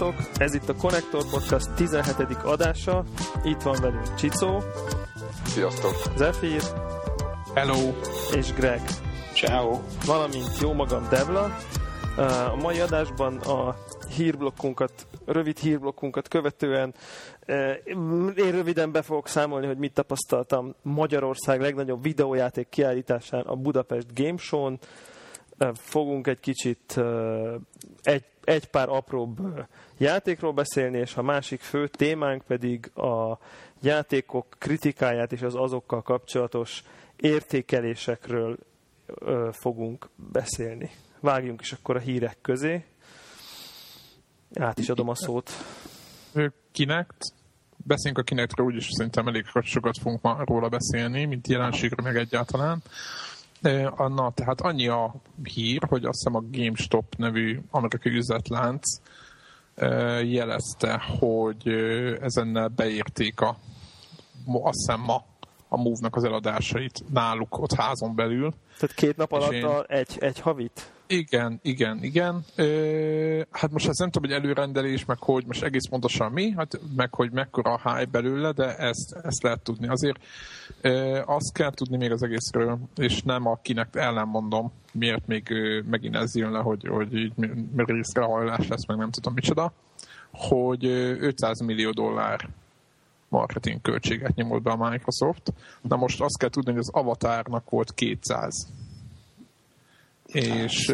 Sziasztok! Ez itt a Connector Podcast 17. adása. Itt van velünk Csicó. Sziasztok! Zephyr. Hello! És Greg. Ciao. Valamint jó magam Devla. A mai adásban a hírblokkunkat, rövid hírblokkunkat követően én röviden be fogok számolni, hogy mit tapasztaltam Magyarország legnagyobb videójáték kiállításán a Budapest Game Show-n. Fogunk egy kicsit egy egy pár apróbb játékról beszélni, és a másik fő témánk pedig a játékok kritikáját és az azokkal kapcsolatos értékelésekről ö, fogunk beszélni. Vágjunk is akkor a hírek közé. Át is adom a szót. Kinek? Beszéljünk a Kinectről, úgyis szerintem elég sokat fogunk ma róla beszélni, mint jelenségről meg egyáltalán. Na, tehát annyi a hír, hogy azt hiszem a GameStop nevű amerikai üzletlánc jelezte, hogy ezennel beérték a, azt hiszem ma a Move-nak az eladásait náluk ott házon belül. Tehát két nap alatt én... egy, egy havit? Igen, igen, igen. Ö, hát most ezt nem tudom, hogy előrendelés, meg hogy most egész pontosan mi, hát meg hogy mekkora a hype belőle, de ezt, ezt lehet tudni. Azért ö, azt kell tudni még az egészről, és nem akinek ellen mondom, miért még ö, megint ez jön le, hogy, hogy így részrehajlás lesz, meg nem tudom micsoda, hogy 500 millió dollár marketing költséget nyomott be a Microsoft. Na most azt kell tudni, hogy az Avatarnak volt 200 és,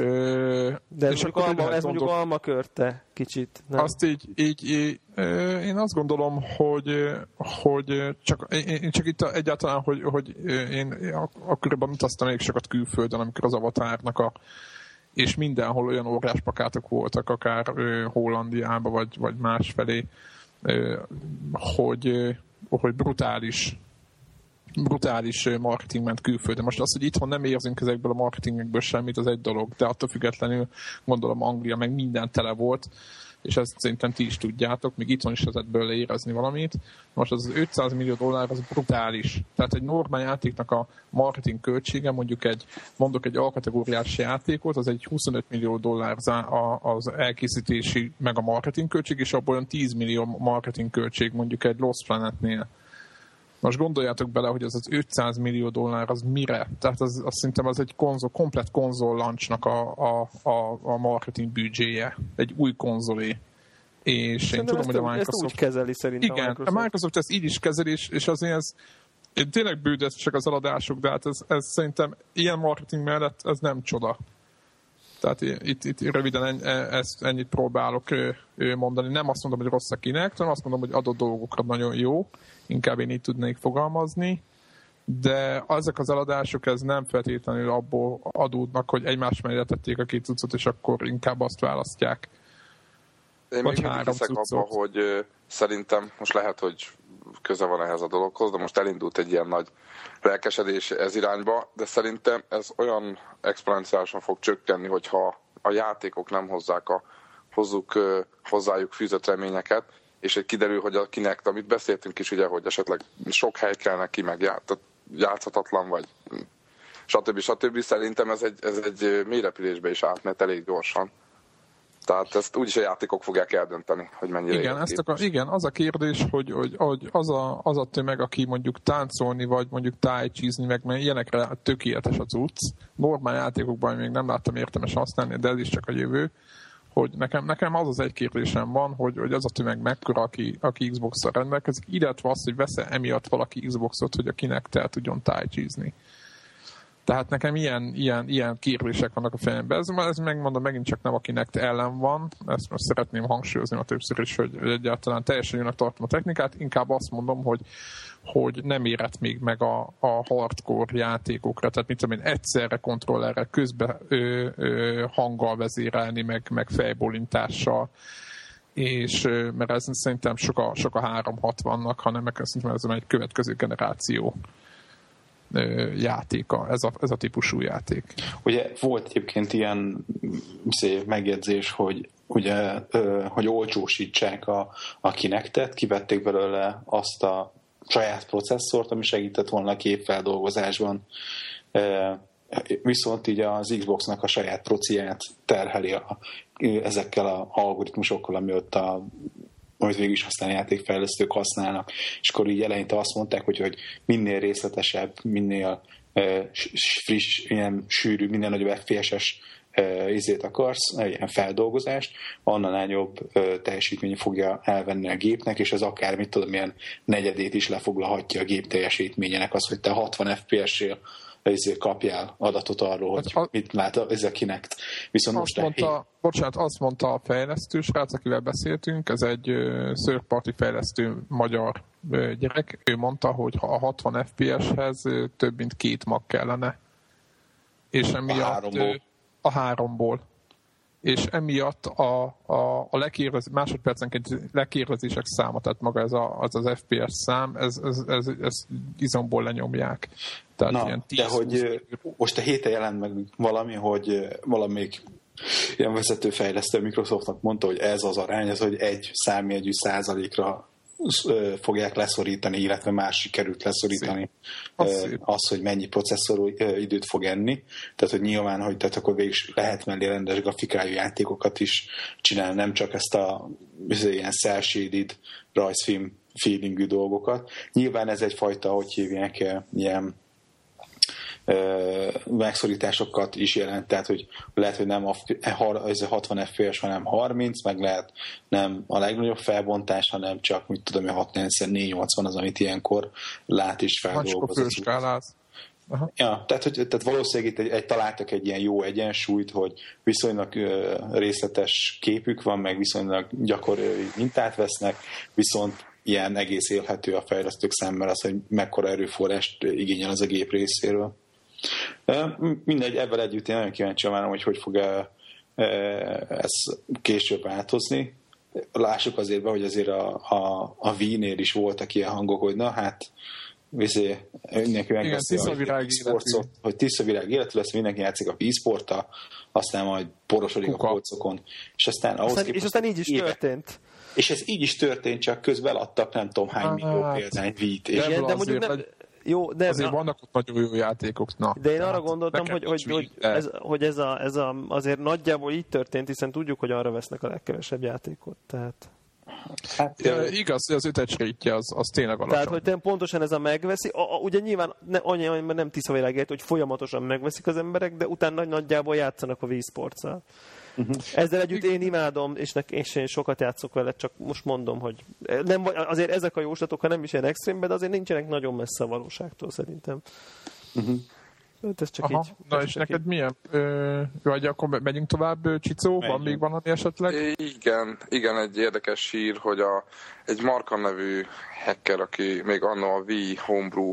De ez és mondjuk, alma, ez mondjuk alma körte kicsit. Nem? Azt így, így, így, én azt gondolom, hogy, hogy csak, én csak itt egyáltalán, hogy, hogy én akkoriban utaztam elég sokat külföldön, amikor az avatárnak a és mindenhol olyan óráspakátok voltak, akár Hollandiában, vagy, vagy másfelé, hogy, hogy brutális brutális marketing ment külföldön. Most az, hogy itthon nem érzünk ezekből a marketingekből semmit, az egy dolog, de attól függetlenül gondolom Anglia meg minden tele volt, és ezt szerintem ti is tudjátok, még itthon is lehetett belőle érezni valamit. Most az 500 millió dollár az brutális. Tehát egy normál játéknak a marketing költsége, mondjuk egy, mondok egy alkategóriás játékot, az egy 25 millió dollár az elkészítési meg a marketing költség, és abból olyan 10 millió marketing költség mondjuk egy Lost Planet-nél. Most gondoljátok bele, hogy az az 500 millió dollár az mire? Tehát az, az szerintem az egy konzol, komplet konzol launchnak a, a, a, a marketing büdzséje. Egy új konzolé. És szerintem én tudom, hogy a Microsoft... Ezt úgy kezeli szerintem Igen, a Microsoft. a Microsoft ezt így is kezeli, és, és azért ez én tényleg bődesek az eladások, de hát ez, ez szerintem ilyen marketing mellett ez nem csoda. Tehát itt, itt röviden en, e, ezt, ennyit próbálok mondani. Nem azt mondom, hogy rossz a kinek, hanem azt mondom, hogy adott dolgokra nagyon jó. Inkább én így tudnék fogalmazni. De ezek az eladások ez nem feltétlenül abból adódnak, hogy egymás mellé tették a két cuccot, és akkor inkább azt választják. Én Vagy még hiszek abba, hogy szerintem most lehet, hogy köze van ehhez a dologhoz, de most elindult egy ilyen nagy lelkesedés ez irányba, de szerintem ez olyan exponenciálisan fog csökkenni, hogyha a játékok nem hozzák a hozzuk hozzájuk fűzött reményeket, és egy kiderül, hogy a kinek, amit beszéltünk is, ugye, hogy esetleg sok hely kell neki, meg játszhatatlan, vagy stb. stb. Szerintem ez egy, ez egy mélyrepülésbe is átmet elég gyorsan. Tehát ezt úgyis a játékok fogják eldönteni, hogy mennyire igen, ezt akar, igen, az a kérdés, hogy, hogy, hogy az, a, az a tömeg, aki mondjuk táncolni, vagy mondjuk tájcsízni, meg mert ilyenekre tökéletes a cucc. Normál játékokban még nem láttam értemes használni, de ez is csak a jövő hogy nekem, nekem az az egy kérdésem van, hogy, hogy az a tömeg mekkora, aki, aki Xbox-szal rendelkezik, illetve az, hogy vesz emiatt valaki Xboxot, hogy a kinek el tudjon tájcsízni. Tehát nekem ilyen, ilyen, ilyen kérdések vannak a fejemben. Ez, ez megmondom, megint csak nem akinek ellen van. Ezt most szeretném hangsúlyozni a többször is, hogy, egyáltalán teljesen jónak tartom a technikát. Inkább azt mondom, hogy, hogy nem érett még meg a, a hardcore játékokra. Tehát mit tudom én, egyszerre kontrollerre közbe ö, ö, hanggal vezérelni, meg, meg fejbólintással és mert ez szerintem sok a, sok a 360-nak, hanem szerintem ez egy következő generáció játéka, ez a, ez a típusú játék. Ugye volt egyébként ilyen szép megjegyzés, hogy ugye, hogy olcsósítsák a, a kinektet, kivették belőle azt a saját processzort, ami segített volna a képfeldolgozásban. Viszont így az Xboxnak a saját prociát terheli a, ezekkel a algoritmusokkal, ami ott a amit végül is aztán játékfejlesztők használnak. És akkor így eleinte azt mondták, hogy, hogy minél részletesebb, minél friss, ilyen sűrű, minél nagyobb FPS-es izét akarsz, ilyen feldolgozást, annál nagyobb teljesítmény fogja elvenni a gépnek, és ez akár, mit tudom, ilyen negyedét is lefoglalhatja a gép teljesítményének, az, hogy te 60 FPS-él ezért kapjál adatot arról, hogy hát, mit lát ez a Kinect. Viszont azt most mondta, hé... bocsánat, azt mondta a fejlesztő srác, akivel beszéltünk, ez egy third party fejlesztő magyar gyerek, ő mondta, hogy ha a 60 FPS-hez több mint két mag kellene. És emiatt a háromból. A háromból és emiatt a, a, a lekérdez, másodpercenként lekérdezések száma, tehát maga ez a, az, az FPS szám, ez, ez, ez, ez izomból lenyomják. Tehát Na, ilyen 10, de hogy most a héten jelent meg valami, hogy valamelyik ilyen vezetőfejlesztő Microsoftnak mondta, hogy ez az arány, ez, hogy egy számjegyű százalékra fogják leszorítani, illetve más sikerült leszorítani az, az, hogy mennyi processzor időt fog enni. Tehát, hogy nyilván, hogy tehát akkor végig lehet mellé rendes grafikájú játékokat is csinálni, nem csak ezt a ilyen cel-shaded rajzfilm feelingű dolgokat. Nyilván ez egyfajta, hogy hívják, ilyen megszorításokat is jelent, tehát hogy lehet, hogy nem a, ez a 60 FPS, hanem 30, meg lehet nem a legnagyobb felbontás, hanem csak, mit tudom, 480 az, amit ilyenkor lát is feldolgozott. Aha. Ja, tehát, hogy, tehát valószínűleg itt egy, egy, találtak egy ilyen jó egyensúlyt, hogy viszonylag ö, részletes képük van, meg viszonylag gyakori mintát vesznek, viszont ilyen egész élhető a fejlesztők szemmel az, hogy mekkora erőforrást igényel az a gép részéről. Mindegy, ebben együtt én nagyon kíváncsi várom, hogy hogy fog ez később változni. Lássuk azért be, hogy azért a, a, a Wien-nél is voltak ilyen hangok, hogy na hát vizé, mindenki megveszi, hogy, sportot, hogy tiszta virág életű lesz, mindenki játszik a e-sporttal, aztán majd porosodik Kuka. a polcokon. És aztán, ahhoz aztán, képest, és aztán így is éve, történt. És ez így is történt, csak közben adtak nem tudom hány millió hát, példányt vít. És de, de mondjuk nem, jó, de azért na, vannak ott nagyon jó játékok. Na, de én arra gondoltam, hogy, hogy, hogy, ez, hogy ez, a, ez a, azért nagyjából így történt, hiszen tudjuk, hogy arra vesznek a legkevesebb játékot. Tehát... Hát, ja, igaz, hogy az ötecsrétje az, az tényleg alacsony. Tehát, hogy pontosan ez a megveszi, a, a, ugye nyilván ne, annyi, mert nem tiszta világért, hogy folyamatosan megveszik az emberek, de utána nagyjából játszanak a Wii. Uh-huh. Ezzel együtt én imádom, és, nek, és én sokat játszok vele, csak most mondom, hogy nem, azért ezek a jóslatok, ha nem is ilyen extrémben, de azért nincsenek nagyon messze a valóságtól szerintem. Uh-huh. Ez csak Aha. így. Na és neked így. milyen? Ö, vagy akkor megyünk tovább, Csicó? Megyünk. Van még valami esetleg? Igen, igen, egy érdekes hír, hogy a, egy Marka nevű hacker, aki még annó a V Homebrew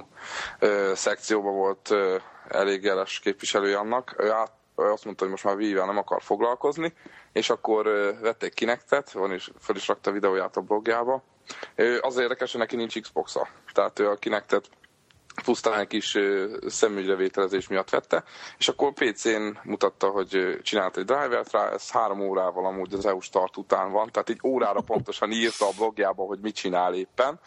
ö, szekcióban volt ö, elég jeles képviselője annak, ő át azt mondta, hogy most már Wii-vel nem akar foglalkozni, és akkor vették Kinectet, van is, fel is rakta a videóját a blogjába. Az érdekes, hogy neki nincs Xbox-a. Tehát ő a Kinectet pusztán egy kis szemügyrevételezés miatt vette, és akkor PC-n mutatta, hogy csinált egy drivert rá, ez három órával amúgy az EU start után van, tehát egy órára pontosan írta a blogjába, hogy mit csinál éppen,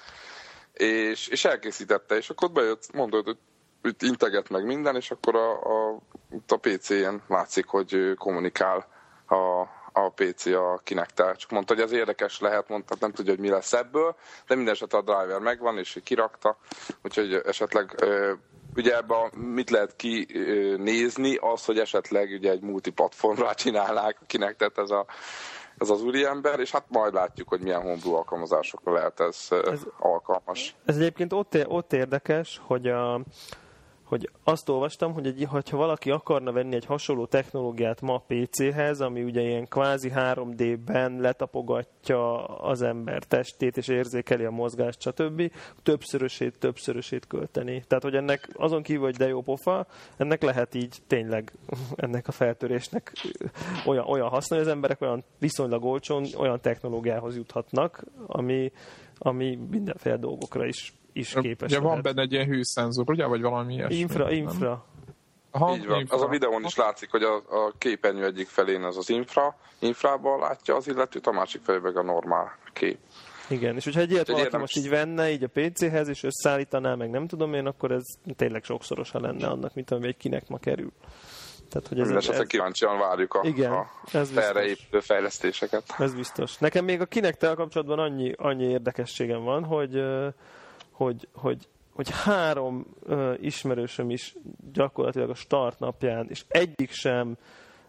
és, és elkészítette, és akkor bejött, mondod, hogy itt integet meg minden, és akkor a, a, a PC-en látszik, hogy kommunikál a, a PC a kinektel. Csak mondta, hogy ez érdekes lehet, mondta, nem tudja, hogy mi lesz ebből, de minden esetre a driver megvan, és kirakta, úgyhogy esetleg ugye ebben mit lehet kinézni, az, hogy esetleg ugye egy multiplatformra csinálnák, kinek tett ez a ez az úriember, és hát majd látjuk, hogy milyen homebrew alkalmazásokra lehet ez, ez alkalmas. Ez egyébként ott, ott érdekes, hogy a, hogy azt olvastam, hogy egy, hogyha valaki akarna venni egy hasonló technológiát ma PC-hez, ami ugye ilyen kvázi 3D-ben letapogatja az ember testét, és érzékeli a mozgást, stb. többszörösét, többszörösét költeni. Tehát, hogy ennek azon kívül, hogy de jó pofa, ennek lehet így tényleg ennek a feltörésnek olyan, olyan haszna, hogy az emberek olyan viszonylag olcsón olyan technológiához juthatnak, ami, ami mindenféle dolgokra is is képes Ugye van benne egy ilyen hőszenzor, ugye? Vagy valami ilyesmi? Infra, infra. Aha, Így van. Infra. Az a videón is látszik, hogy a, a képernyő egyik felén az az infra, infrába látja az illetőt, a másik felé meg a normál kép. Igen, és hogyha egy ilyet valaki érdemes... most így venne így a PC-hez, és összeállítaná, meg nem tudom én, akkor ez tényleg sokszorosan lenne annak, mint ami egy kinek ma kerül. Tehát, hogy ez, ez, ez... kíváncsian várjuk a, igen, a ez erre épülő fejlesztéseket. Ez biztos. Nekem még a kinektel kapcsolatban annyi, annyi érdekességem van, hogy, hogy, hogy hogy három uh, ismerősöm is gyakorlatilag a start napján, és egyik sem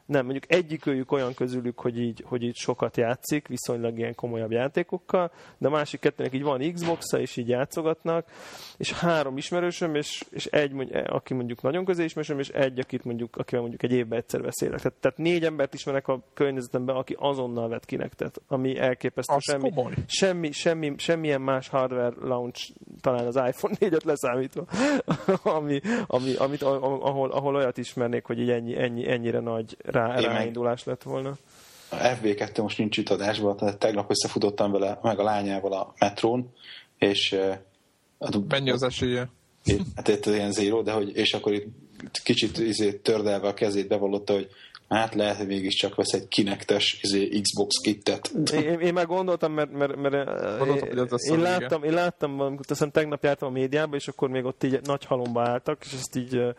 nem, mondjuk egyikőjük olyan közülük, hogy így, hogy így sokat játszik, viszonylag ilyen komolyabb játékokkal, de a másik kettőnek így van Xbox-a, és így játszogatnak, és három ismerősöm, és, és egy, aki mondjuk nagyon közé ismerősöm, és egy, akit mondjuk, akivel mondjuk egy évben egyszer beszélek. Tehát, tehát négy embert ismerek a környezetemben, aki azonnal vett kinek, tehát ami elképesztő. Az semmi, semmi, semmi, semmilyen más hardware launch, talán az iPhone 4-et leszámítva, ami, ami, amit, ahol, ahol olyat ismernék, hogy így ennyi, ennyi, ennyire nagy rá, ráindulás lett volna. A FB2 most nincs itt adásban, tehát tegnap összefutottam vele, meg a lányával a metrón, és... Hát, Mennyi az esélye? Hát itt ilyen zéró, de hogy, és akkor itt kicsit izé, tördelve a kezét bevallotta, hogy Hát lehet, hogy mégiscsak vesz egy kinektes izé, Xbox kittet. Én, én már gondoltam, mert, mert, mert Gondoltam, én, hogy én, láttam, én láttam, amikor hiszem tegnap jártam a médiába, és akkor még ott így nagy halomba álltak, és ezt így uh,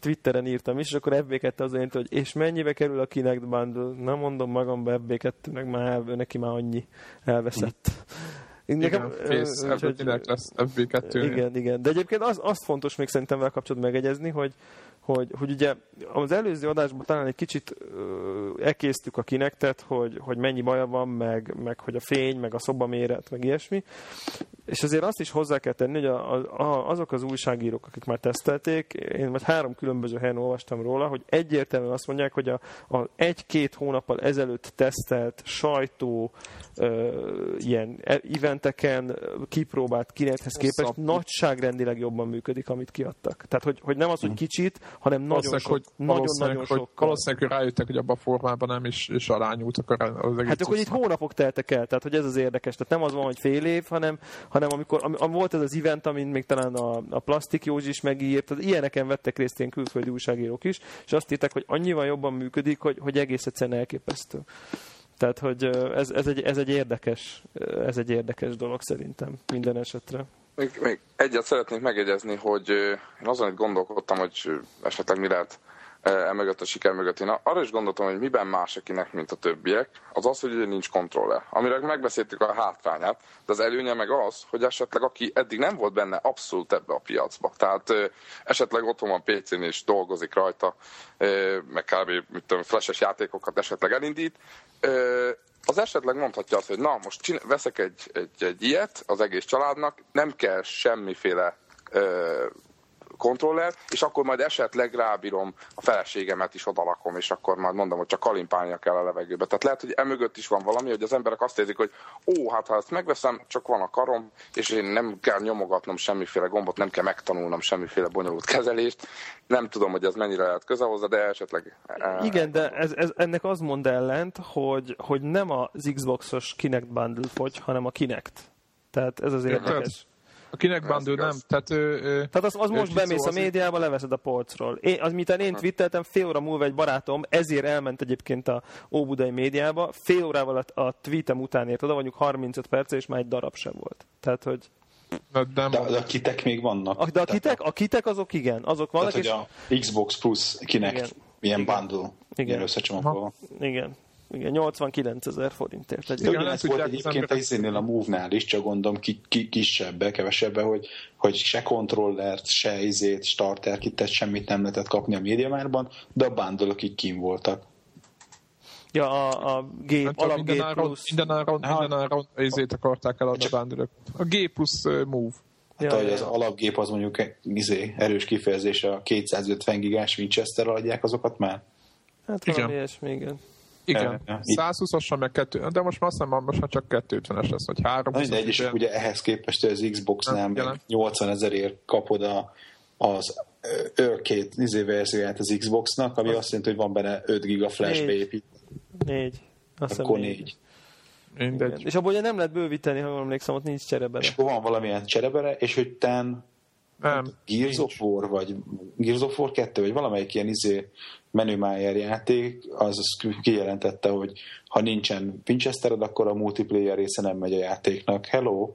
Twitteren írtam is, és akkor FB2 az én, hogy és mennyibe kerül a Kinect Bundle? Nem mondom magamba FB2-nek, már neki már annyi elveszett. Igen, Nekem, face, úgyhogy, lesz FB2 Igen, igen. De egyébként az, azt fontos még szerintem vele kapcsolatban megegyezni, hogy, hogy, hogy ugye az előző adásban talán egy kicsit uh, ekésztük a kinektet, hogy, hogy mennyi baja van, meg, meg hogy a fény, meg a szobaméret, meg ilyesmi. És azért azt is hozzá kell tenni, hogy a, a, azok az újságírók, akik már tesztelték, én majd három különböző helyen olvastam róla, hogy egyértelműen azt mondják, hogy a, a egy-két hónappal ezelőtt tesztelt sajtó uh, ilyen eventeken kipróbált kinethez képest nagyságrendileg jobban működik, amit kiadtak. Tehát, hogy, hogy nem az, hogy hm. kicsit, hanem nagyon sok, hogy nagyon-nagyon sok. Valószínűleg, hogy rájöttek, hogy abban a formában nem is, is arányultak az egész Hát akkor itt hónapok teltek el, tehát hogy ez az érdekes. Tehát nem az van, hogy fél év, hanem, hanem amikor am, am, volt ez az event, amin még talán a, a Plastik Józsi is megírt, tehát ilyeneken vettek részt ilyen külföldi újságírók is, és azt írták, hogy annyival jobban működik, hogy, hogy egész egyszerűen elképesztő. Tehát, hogy ez, ez, egy, ez, egy érdekes, ez egy érdekes dolog szerintem minden esetre. Még, még egyet szeretnék megjegyezni, hogy én azon itt gondolkodtam, hogy esetleg mi lehet emögött a siker mögött. Én arra is gondoltam, hogy miben más akinek, mint a többiek, az az, hogy nincs kontroller. Amire megbeszéltük a hátrányát, de az előnye meg az, hogy esetleg aki eddig nem volt benne abszolút ebbe a piacba. Tehát esetleg otthon van PC-n és dolgozik rajta, meg kb. mit tudom, flashes játékokat esetleg elindít, az esetleg mondhatja azt, hogy na, most csinál, veszek egy, egy, egy ilyet az egész családnak, nem kell semmiféle ö, kontroller, és akkor majd esetleg rábírom a feleségemet is odalakom, és akkor majd mondom, hogy csak kalimpálnia kell a levegőbe. Tehát lehet, hogy emögött is van valami, hogy az emberek azt érzik, hogy ó, hát ha ezt megveszem, csak van a karom, és én nem kell nyomogatnom semmiféle gombot, nem kell megtanulnom semmiféle bonyolult kezelést. Nem tudom, hogy ez mennyire lehet köze hozzá, de esetleg... Eh, Igen, de ez, ez, ennek az mond ellent, hogy, hogy nem az Xboxos Kinect Bundle fogy, hanem a Kinect. Tehát ez az érdekes. A kinek bandő nem. Tehát, ő, ő, Tehát az, az most bemész a médiába, leveszed a polcról. Én, az, miután én twitteltem, fél óra múlva egy barátom, ezért elment egyébként a Óbudai médiába, fél órával a, a tweetem után ért oda, mondjuk 35 perc, és már egy darab sem volt. Tehát, hogy... De, de, de, a kitek még vannak. A, de a kitek, a kitek azok igen, azok vannak. Tehát, és... hogy a Xbox Plus kinek igen. milyen igen. bundle, igen. összecsomagolva. Igen. Igen, 89 ezer forintért. Egy igen, ez volt egyébként az izénél a Move-nál is, csak gondolom ki, ki, kisebbe, kevesebbe, hogy, hogy se kontrollert, se izét, starter kitet, semmit nem lehetett kapni a médiamárban, de a bundle így kín voltak. Ja, a, a G, hát alap minden G áron, plusz. Minden áron, minden áron izét akarták eladni a bundle A G plusz uh, Move. Hát, ja, ja. az alapgép az mondjuk izé, erős kifejezés, a 250 gigás Winchester adják azokat már? Hát valami ilyesmi, igen. Igen, 120-asra meg kettő, de most már azt hiszem, most már csak 250-es lesz, vagy 3 De egy is ugye ehhez képest az Xbox-nál 80 ezerért kapod a, az örkét izé verzióját az Xbox-nak, ami azt jelenti, hogy van benne 5 giga flash beépít. 4. Akkor 4. Mindegy. És abból ugye nem lehet bővíteni, ha emlékszem, ott nincs cserebere. És akkor van valamilyen cserebere, és hogy ten Nem. Gears of War, vagy Gears of War 2, vagy valamelyik ilyen izé menümájer játék, az kijelentette, hogy ha nincsen Winchestered, akkor a multiplayer része nem megy a játéknak. Hello!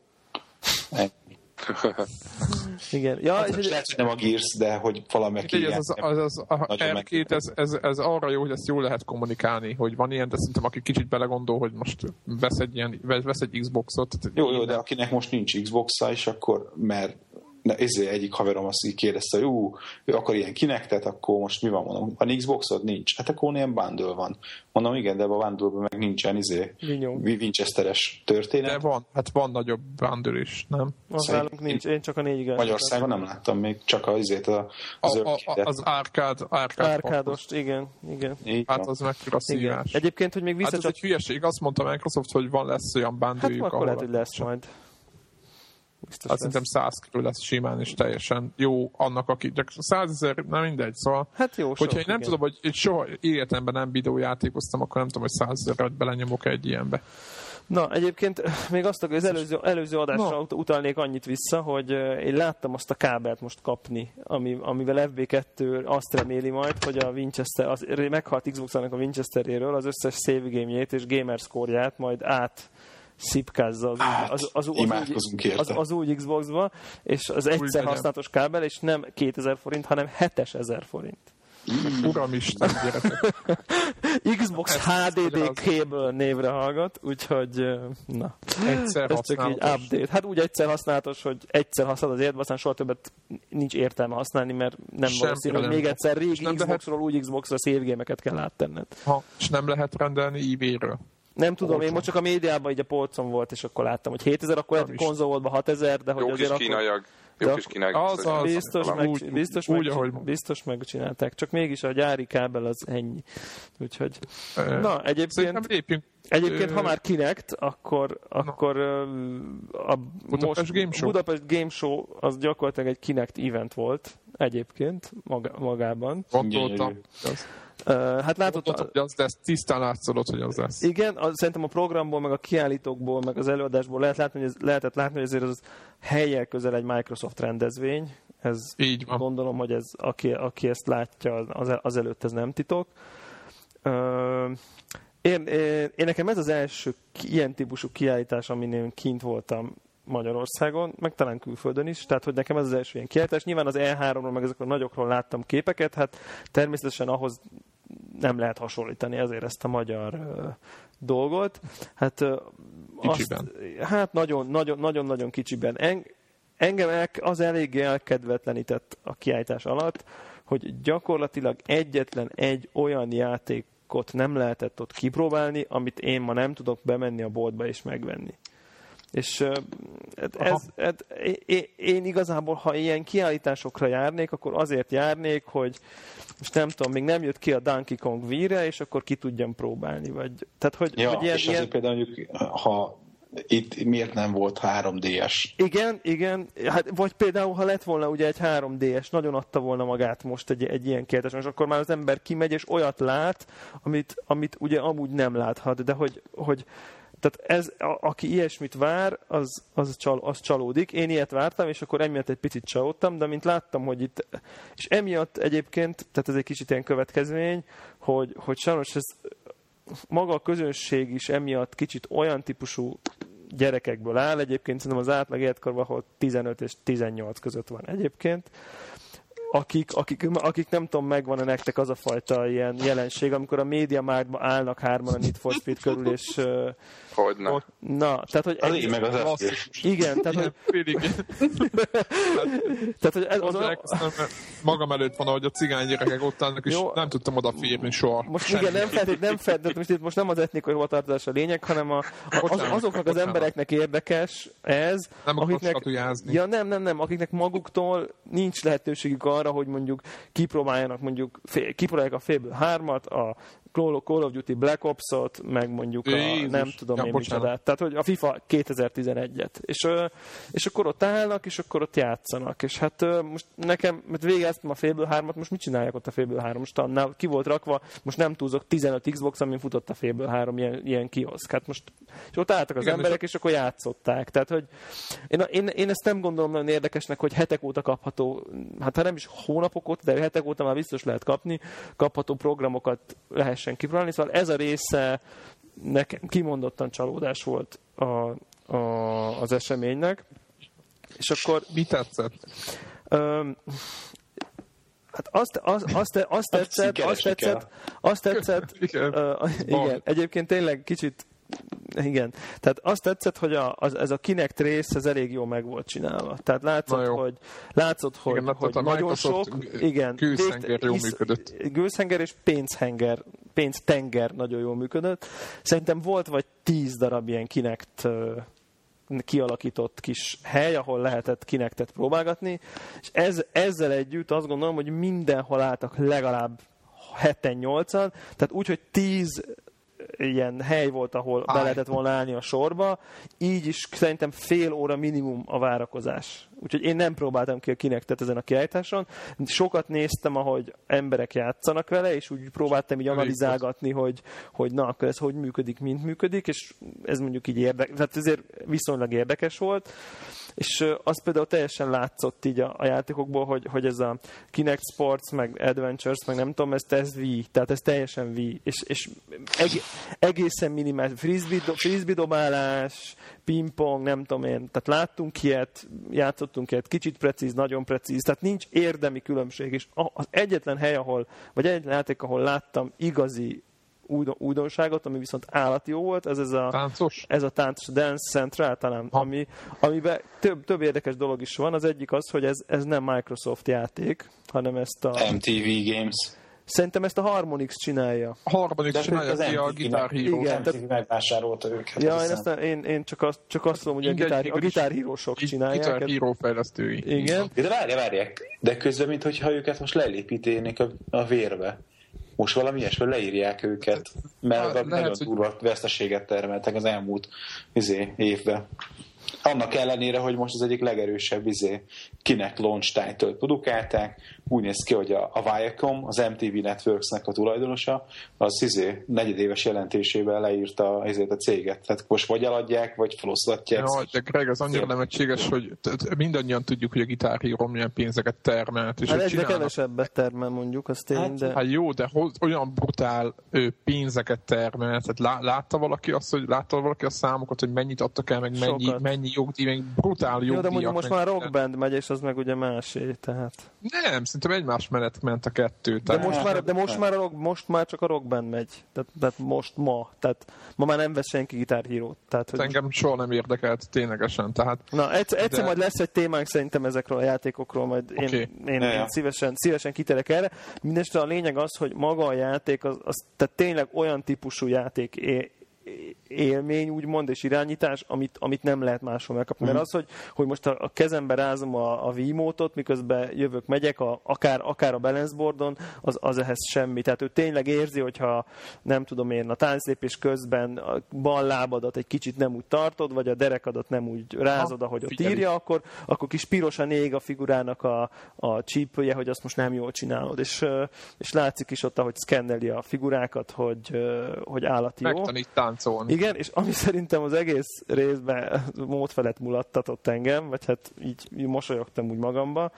Igen. Ja, Hát és most lehet, hogy nem a Gears, de hogy valamelyik ilyen. ez, az, az, az, a Nagyon R2, ez, ez, ez, arra jó, hogy ezt jól lehet kommunikálni, hogy van ilyen, de szerintem aki kicsit belegondol, hogy most vesz egy, ilyen, vesz egy Xboxot. Jó, jó, de akinek most nincs Xbox-a is, akkor mert de ezért egyik haverom azt így kérdezte, hogy ú, ő akar ilyen kinektet, akkor most mi van, mondom, van Xboxod? Nincs. Hát akkor ilyen bundle van. Mondom, igen, de a bundle meg nincsen izé. Winchesteres történet. De van, hát van nagyobb bundle is, nem? az Szerint- nálunk nincs. Én csak a négy igaz. Magyarországon nem láttam még, csak az izét a, az A, a, a, az árkád, árkád Árkádost, igen, igen. Így Hát van. az igen. szívás. Egyébként, hogy még Hát ez egy hülyeség. Azt mondta Microsoft, hogy van lesz olyan Hát bundle akkor lehet, hogy lesz majd. Biztos Hát lesz. szerintem 100 körül lesz simán, és teljesen jó annak, aki... Csak 100 ezer, nem mindegy, szóval... Hát jó, Hogyha sok, én nem igen. tudom, hogy én soha életemben nem videójátékoztam, akkor nem tudom, hogy 100 ezeret belenyomok egy ilyenbe. Na, egyébként még azt, az előző, előző adásra ut- utalnék annyit vissza, hogy ö, én láttam azt a kábelt most kapni, ami, amivel FB2 azt reméli majd, hogy a Winchester, az, meghalt Xbox-nak a Winchesteréről az összes save game és gamer score majd át szipkázza az, Hát, az, az, az, érte. az, az új Xbox-ba, és az egyszer használatos kábel, és nem 2000 forint, hanem 7000 forint. Uramisten, gyerekek. Xbox Ez- HDD ez- Cable névre hallgat, úgyhogy na. Egyszer Ez csak így használatos. update. Hát úgy egyszer használatos, hogy egyszer használod az érd, aztán soha többet nincs értelme használni, mert nem Semmi valószínű, hogy még egyszer régi nem lehet- Xboxról új Xboxra save game-eket kell áttenned. Ha, és nem lehet rendelni eBay-ről. Nem tudom, én Olcsón. most csak a médiában így a polcon volt, és akkor láttam, hogy 7000, akkor lehet, konzol volt 6000, de hogy Jó kis azért akkor... kínaiak. Jó kis kínaiak. az biztos, az. Biztos, meg, úgy- biztos, úgy, meg, ahogy- biztos megcsinálták, csak mégis a gyári kábel az ennyi. Úgyhogy, na, egyébként... Lépjünk. Egyébként, ha már Kinect, akkor, akkor a Budapest most, Game Show? Budapest Game Show az gyakorlatilag egy Kinect event volt egyébként maga, magában. Gondoltam. Hát látod, gondoltam, hogy az lesz. Tisztán látszolod, hogy az lesz. igen, az, szerintem a programból, meg a kiállítókból, meg az előadásból lehet látni, hogy ez, lehetett látni, hogy ezért az helyjel közel egy Microsoft rendezvény. Ez Így van. Gondolom, hogy ez, aki, aki ezt látja, az, az előtt ez nem titok. Én, én, én nekem ez az első ilyen típusú kiállítás, amin én kint voltam Magyarországon, meg talán külföldön is, tehát hogy nekem ez az első ilyen kiállítás. Nyilván az E3-ról, meg ezekről nagyokról láttam képeket, hát természetesen ahhoz nem lehet hasonlítani azért ezt a magyar ö, dolgot. Hát, ö, Kicsiben. Azt, hát nagyon, nagyon, nagyon, nagyon kicsiben. En, engem el, az eléggé elkedvetlenített a kiállítás alatt, hogy gyakorlatilag egyetlen egy olyan játékot nem lehetett ott kipróbálni, amit én ma nem tudok bemenni a boltba és megvenni. És hát ez, ez, én, én igazából, ha ilyen kiállításokra járnék, akkor azért járnék, hogy most nem tudom, még nem jött ki a Donkey Kong víre, és akkor ki tudjam próbálni. Vagy, tehát, hogy, Ja, hogy ilyen, és azért ilyen, például mondjuk, ha itt miért nem volt 3DS? Igen, igen. Hát, vagy például, ha lett volna ugye egy 3DS, nagyon adta volna magát most egy, egy ilyen kérdés, és akkor már az ember kimegy, és olyat lát, amit, amit ugye amúgy nem láthat, de hogy, hogy tehát ez, a, aki ilyesmit vár, az, az, csal, az csalódik. Én ilyet vártam, és akkor emiatt egy picit csalódtam, de mint láttam, hogy itt, és emiatt egyébként, tehát ez egy kicsit ilyen következmény, hogy, hogy sajnos ez maga a közönség is emiatt kicsit olyan típusú gyerekekből áll. Egyébként szerintem az átlag életkorban, ahol 15 és 18 között van egyébként. Akik, akik, akik nem tudom, megvan-e nektek az a fajta ilyen jelenség, amikor a média márkban állnak hárman a Need for Speed körül, és Hogyne. na, tehát hogy... Az én meg az Klasszikus. Igen, tehát hogy, tehát, hogy ez, az, Az mert magam előtt van, ahogy a cigány gyerekek ott állnak, és Jó. nem tudtam odaférni soha. Most Semmi. igen, nem feltétlenül, nem feltétlenül, most itt most nem az etnikai hovatartozás a lényeg, hanem a, az, Bocsánat, azoknak az embereknek érdekes ez, Nem akiknek, ja, nem, nem, nem, akiknek maguktól nincs lehetőségük arra, hogy mondjuk kipróbáljanak mondjuk, fél, kipróbálják a félből hármat, a Call of Duty Black Ops-ot, meg mondjuk a, Jézus. nem tudom ja, én micsodát. Tehát, hogy a FIFA 2011-et. És, és akkor ott állnak, és akkor ott játszanak. És hát most nekem, mert végeztem a Fable 3-at, most mit csinálják ott a Fable 3? Most annál ki volt rakva, most nem túlzok, 15 Xbox, amin futott a Fable 3 ilyen, ilyen kioszk. Hát most, és ott álltak az Igen, emberek, és, és akkor játszották. Tehát, hogy én, én, én, ezt nem gondolom nagyon érdekesnek, hogy hetek óta kapható, hát ha nem is hónapok óta, de hetek óta már biztos lehet kapni, kapható programokat lehessen kipróbálni. Szóval ez a része nekem kimondottan csalódás volt a, a, az eseménynek. És akkor... Mi tetszett? Öm, Hát azt, azt, azt, azt tetszett, azt tetszett, azt tetszett, igen. Uh, igen, egyébként tényleg kicsit igen. Tehát azt tetszett, hogy a, az, ez a Kinect rész, ez elég jó meg volt csinálva. Tehát látszott, hogy, látszott, hogy, igen, hogy nagyon sok... Igen. Gőzhenger jól működött. Gőzhenger és pénzhenger, pénztenger nagyon jól működött. Szerintem volt vagy tíz darab ilyen Kinect kialakított kis hely, ahol lehetett kinektet próbálgatni, és ez, ezzel együtt azt gondolom, hogy mindenhol álltak legalább 7-8-an, tehát úgy, hogy 10 ilyen hely volt, ahol Áj. be lehetett volna állni a sorba, így is szerintem fél óra minimum a várakozás. Úgyhogy én nem próbáltam ki a kinektet ezen a kiállításon. Sokat néztem, ahogy emberek játszanak vele, és úgy próbáltam így analizálgatni, hogy, hogy na, akkor ez hogy működik, mint működik, és ez mondjuk így érdekes, tehát ezért viszonylag érdekes volt és az például teljesen látszott így a, a játékokból, hogy, hogy ez a Kinect Sports, meg Adventures, meg nem tudom, ez, ez Wii, tehát ez teljesen Wii, és, és eg, egészen minimális. Frisbee, frisbee dobálás, pingpong, nem tudom én, tehát láttunk ilyet, játszottunk ilyet, kicsit precíz, nagyon precíz, tehát nincs érdemi különbség, és az egyetlen hely, ahol, vagy egyetlen játék, ahol láttam igazi újdonságot, ami viszont állati jó volt, ez, ez a, táncos? ez a táncos Dance Central talán, ami, amiben több, több érdekes dolog is van. Az egyik az, hogy ez, ez nem Microsoft játék, hanem ezt a... MTV Games. Szerintem ezt a Harmonix csinálja. A Harmonix csinálja, az a Guitar Hero. Igen, MTV megvásárolta őket. Ja, én, ezt, én, én csak, azt, csak azt mondom, hogy a Guitar, a Guitar Hero-sok csinálják. Guitar Hero fejlesztői. Igen. De várj, várják. De közben, mintha őket most lelépíténék a, a vérbe. Most valami ilyesmi leírják őket, mert hát, nagyon hogy... durva veszteséget termeltek az elmúlt izé, évben. Annak ellenére, hogy most az egyik legerősebb izé, kinek launch title produkálták, úgy néz ki, hogy a, a Viacom, az MTV Networksnek a tulajdonosa, az izé, negyedéves jelentésében leírta ezért a céget. Tehát most vagy eladják, vagy feloszlatják. Ja, de Greg, az annyira nevetséges, hogy mindannyian tudjuk, hogy a Guitar Hero milyen pénzeket termelt. És hát egyre csinálnak... kevesebbet termel mondjuk, az tény, hát, de... Hát jó, de hoz, olyan brutál ő, pénzeket termel. Tehát lá, látta valaki azt, hogy látta valaki a számokat, hogy mennyit adtak el, meg mennyi, mennyi jogdíj, meg brutál jogdíjak. Jó, de mondjuk most már rockband megy, és az meg ugye másé, tehát... Nem, szerintem egymás mellett ment a kettő. Tehát... De most már, de most már, a rock, most már csak a rockband megy. Tehát, tehát, most ma. Tehát ma már nem vesz senki gitárhírót. Tehát, hogy Engem most... soha nem érdekelt ténylegesen. Tehát, Na, egyszer, egyszer de... majd lesz egy témánk szerintem ezekről a játékokról, majd én, okay. én, én, én szívesen, szívesen kiterek erre. Mindenesetre a lényeg az, hogy maga a játék, az, az tehát tényleg olyan típusú játék élmény, úgymond, és irányítás, amit, amit nem lehet máshol megkapni. Mert mhm. az, hogy, hogy most a, a kezembe rázom a, a Wiimote-ot, miközben jövök, megyek, a, akár, akár a balance boardon, az, az ehhez semmi. Tehát ő tényleg érzi, hogyha nem tudom én, a tánclépés közben a bal lábadat egy kicsit nem úgy tartod, vagy a derekadat nem úgy rázod, ahogy ott írja, akkor, akkor kis pirosan ég a figurának a, a csípője, hogy azt most nem jól csinálod. És, és látszik is ott, ahogy szkenneli a figurákat, hogy, hogy állati jó. Megtanít táncolni. Igen, és ami szerintem az egész részben mód felett mulattatott engem, vagy hát így, így mosolyogtam úgy magamba,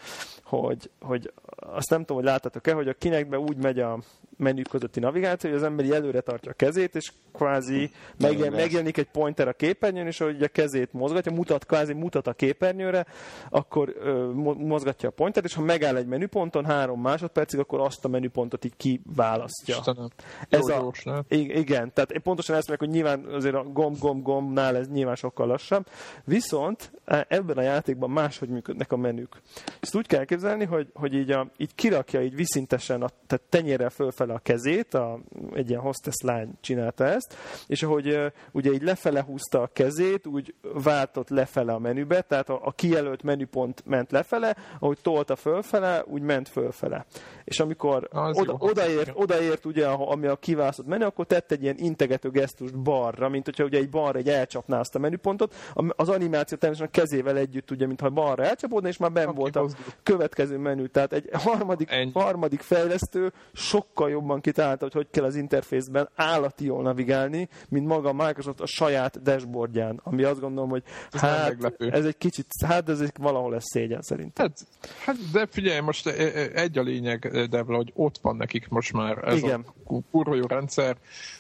hogy, hogy azt nem tudom, hogy láttatok-e, hogy a kinekbe úgy megy a menü közötti navigáció, hogy az ember előre tartja a kezét, és kvázi megjel, megjelenik egy pointer a képernyőn, és ahogy a kezét mozgatja, mutat, kvázi mutat a képernyőre, akkor ö, mozgatja a pointert, és ha megáll egy menüponton három másodpercig, akkor azt a menüpontot így kiválasztja. Istenem. Ez jó, a, igen, tehát én pontosan ezt mondjuk, hogy nyilván azért a gomb-gomb-gombnál ez nyilván sokkal lassabb, viszont e, ebben a játékban máshogy működnek a menük. Ezt úgy kell elképzelni, hogy, hogy így, a, így kirakja így viszintesen, a, tehát tenyérrel fölfelé lefele a kezét, a, egy ilyen hostess lány csinálta ezt, és ahogy ugye így lefele húzta a kezét, úgy váltott lefele a menübe, tehát a, a kijelölt menüpont ment lefele, ahogy tolta fölfele, úgy ment fölfele. És amikor oda, odaért, odaért ugye, ami a kiválasztott menü, akkor tett egy ilyen integető gesztust balra, mint hogyha ugye egy balra egy elcsapná azt a menüpontot. Az animáció természetesen a kezével együtt, ugye, mintha balra elcsapódna, és már ben okay, volt a következő menü. Tehát egy harmadik, harmadik fejlesztő sokkal jobban kitalálta, hogy hogy kell az interfészben állati jól navigálni, mint maga a Microsoft a saját dashboardján, ami azt gondolom, hogy ez hát, ez egy kicsit, hát ez egy valahol lesz szégyen szerintem. Hát, hát de figyelj, most e- e- egy a lényeg, de hogy ott van nekik most már ez Igen. a kurva jó rendszer,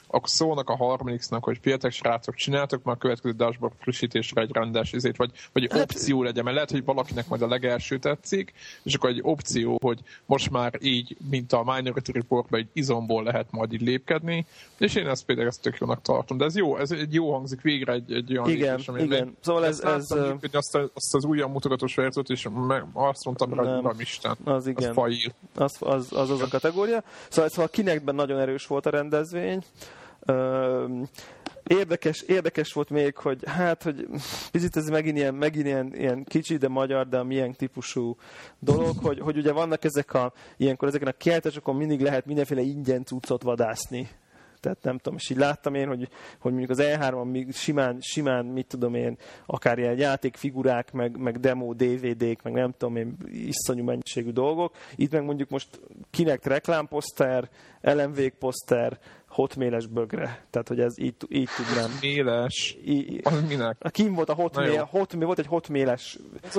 akkor szólnak a harmadiknak, hogy fiatal srácok, csináltok már a következő dashboard frissítésre egy rendes izét, vagy, vagy hát, opció legyen, mert lehet, hogy valakinek majd a legelső tetszik, és akkor egy opció, hogy most már így, mint a Minority Reportban, egy izomból lehet majd így lépkedni, és én ezt például ezt tök jónak tartom. De ez jó, ez egy jó hangzik végre egy, egy olyan igen, lépés, ami igen. Lép. Szóval ez... ez láttam, hogy azt, azt, az újabb mutogatós verziót, és azt mondtam hogy uram Isten, az, igen. az. Az, az, az, az a kategória. Szóval, szóval Kinectben nagyon erős volt a rendezvény, Érdekes, érdekes volt még, hogy hát, hogy picit ez megint ilyen, megint ilyen, ilyen kicsi, de magyar, de milyen típusú dolog, hogy, hogy ugye vannak ezek a, ilyenkor ezeken a kiáltásokon mindig lehet mindenféle ingyen cuccot vadászni. Tehát nem tudom, és így láttam én, hogy, hogy mondjuk az E3-on még simán, simán, mit tudom én, akár ilyen játékfigurák, meg, meg demo DVD-k, meg nem tudom én, iszonyú mennyiségű dolgok. Itt meg mondjuk most kinek reklámposzter, LMV poszter, hotméles bögre. Tehát, hogy ez így, így tudnám. Méles? Í, az minek? A kim volt a hotmél, hotmél, volt egy hotméles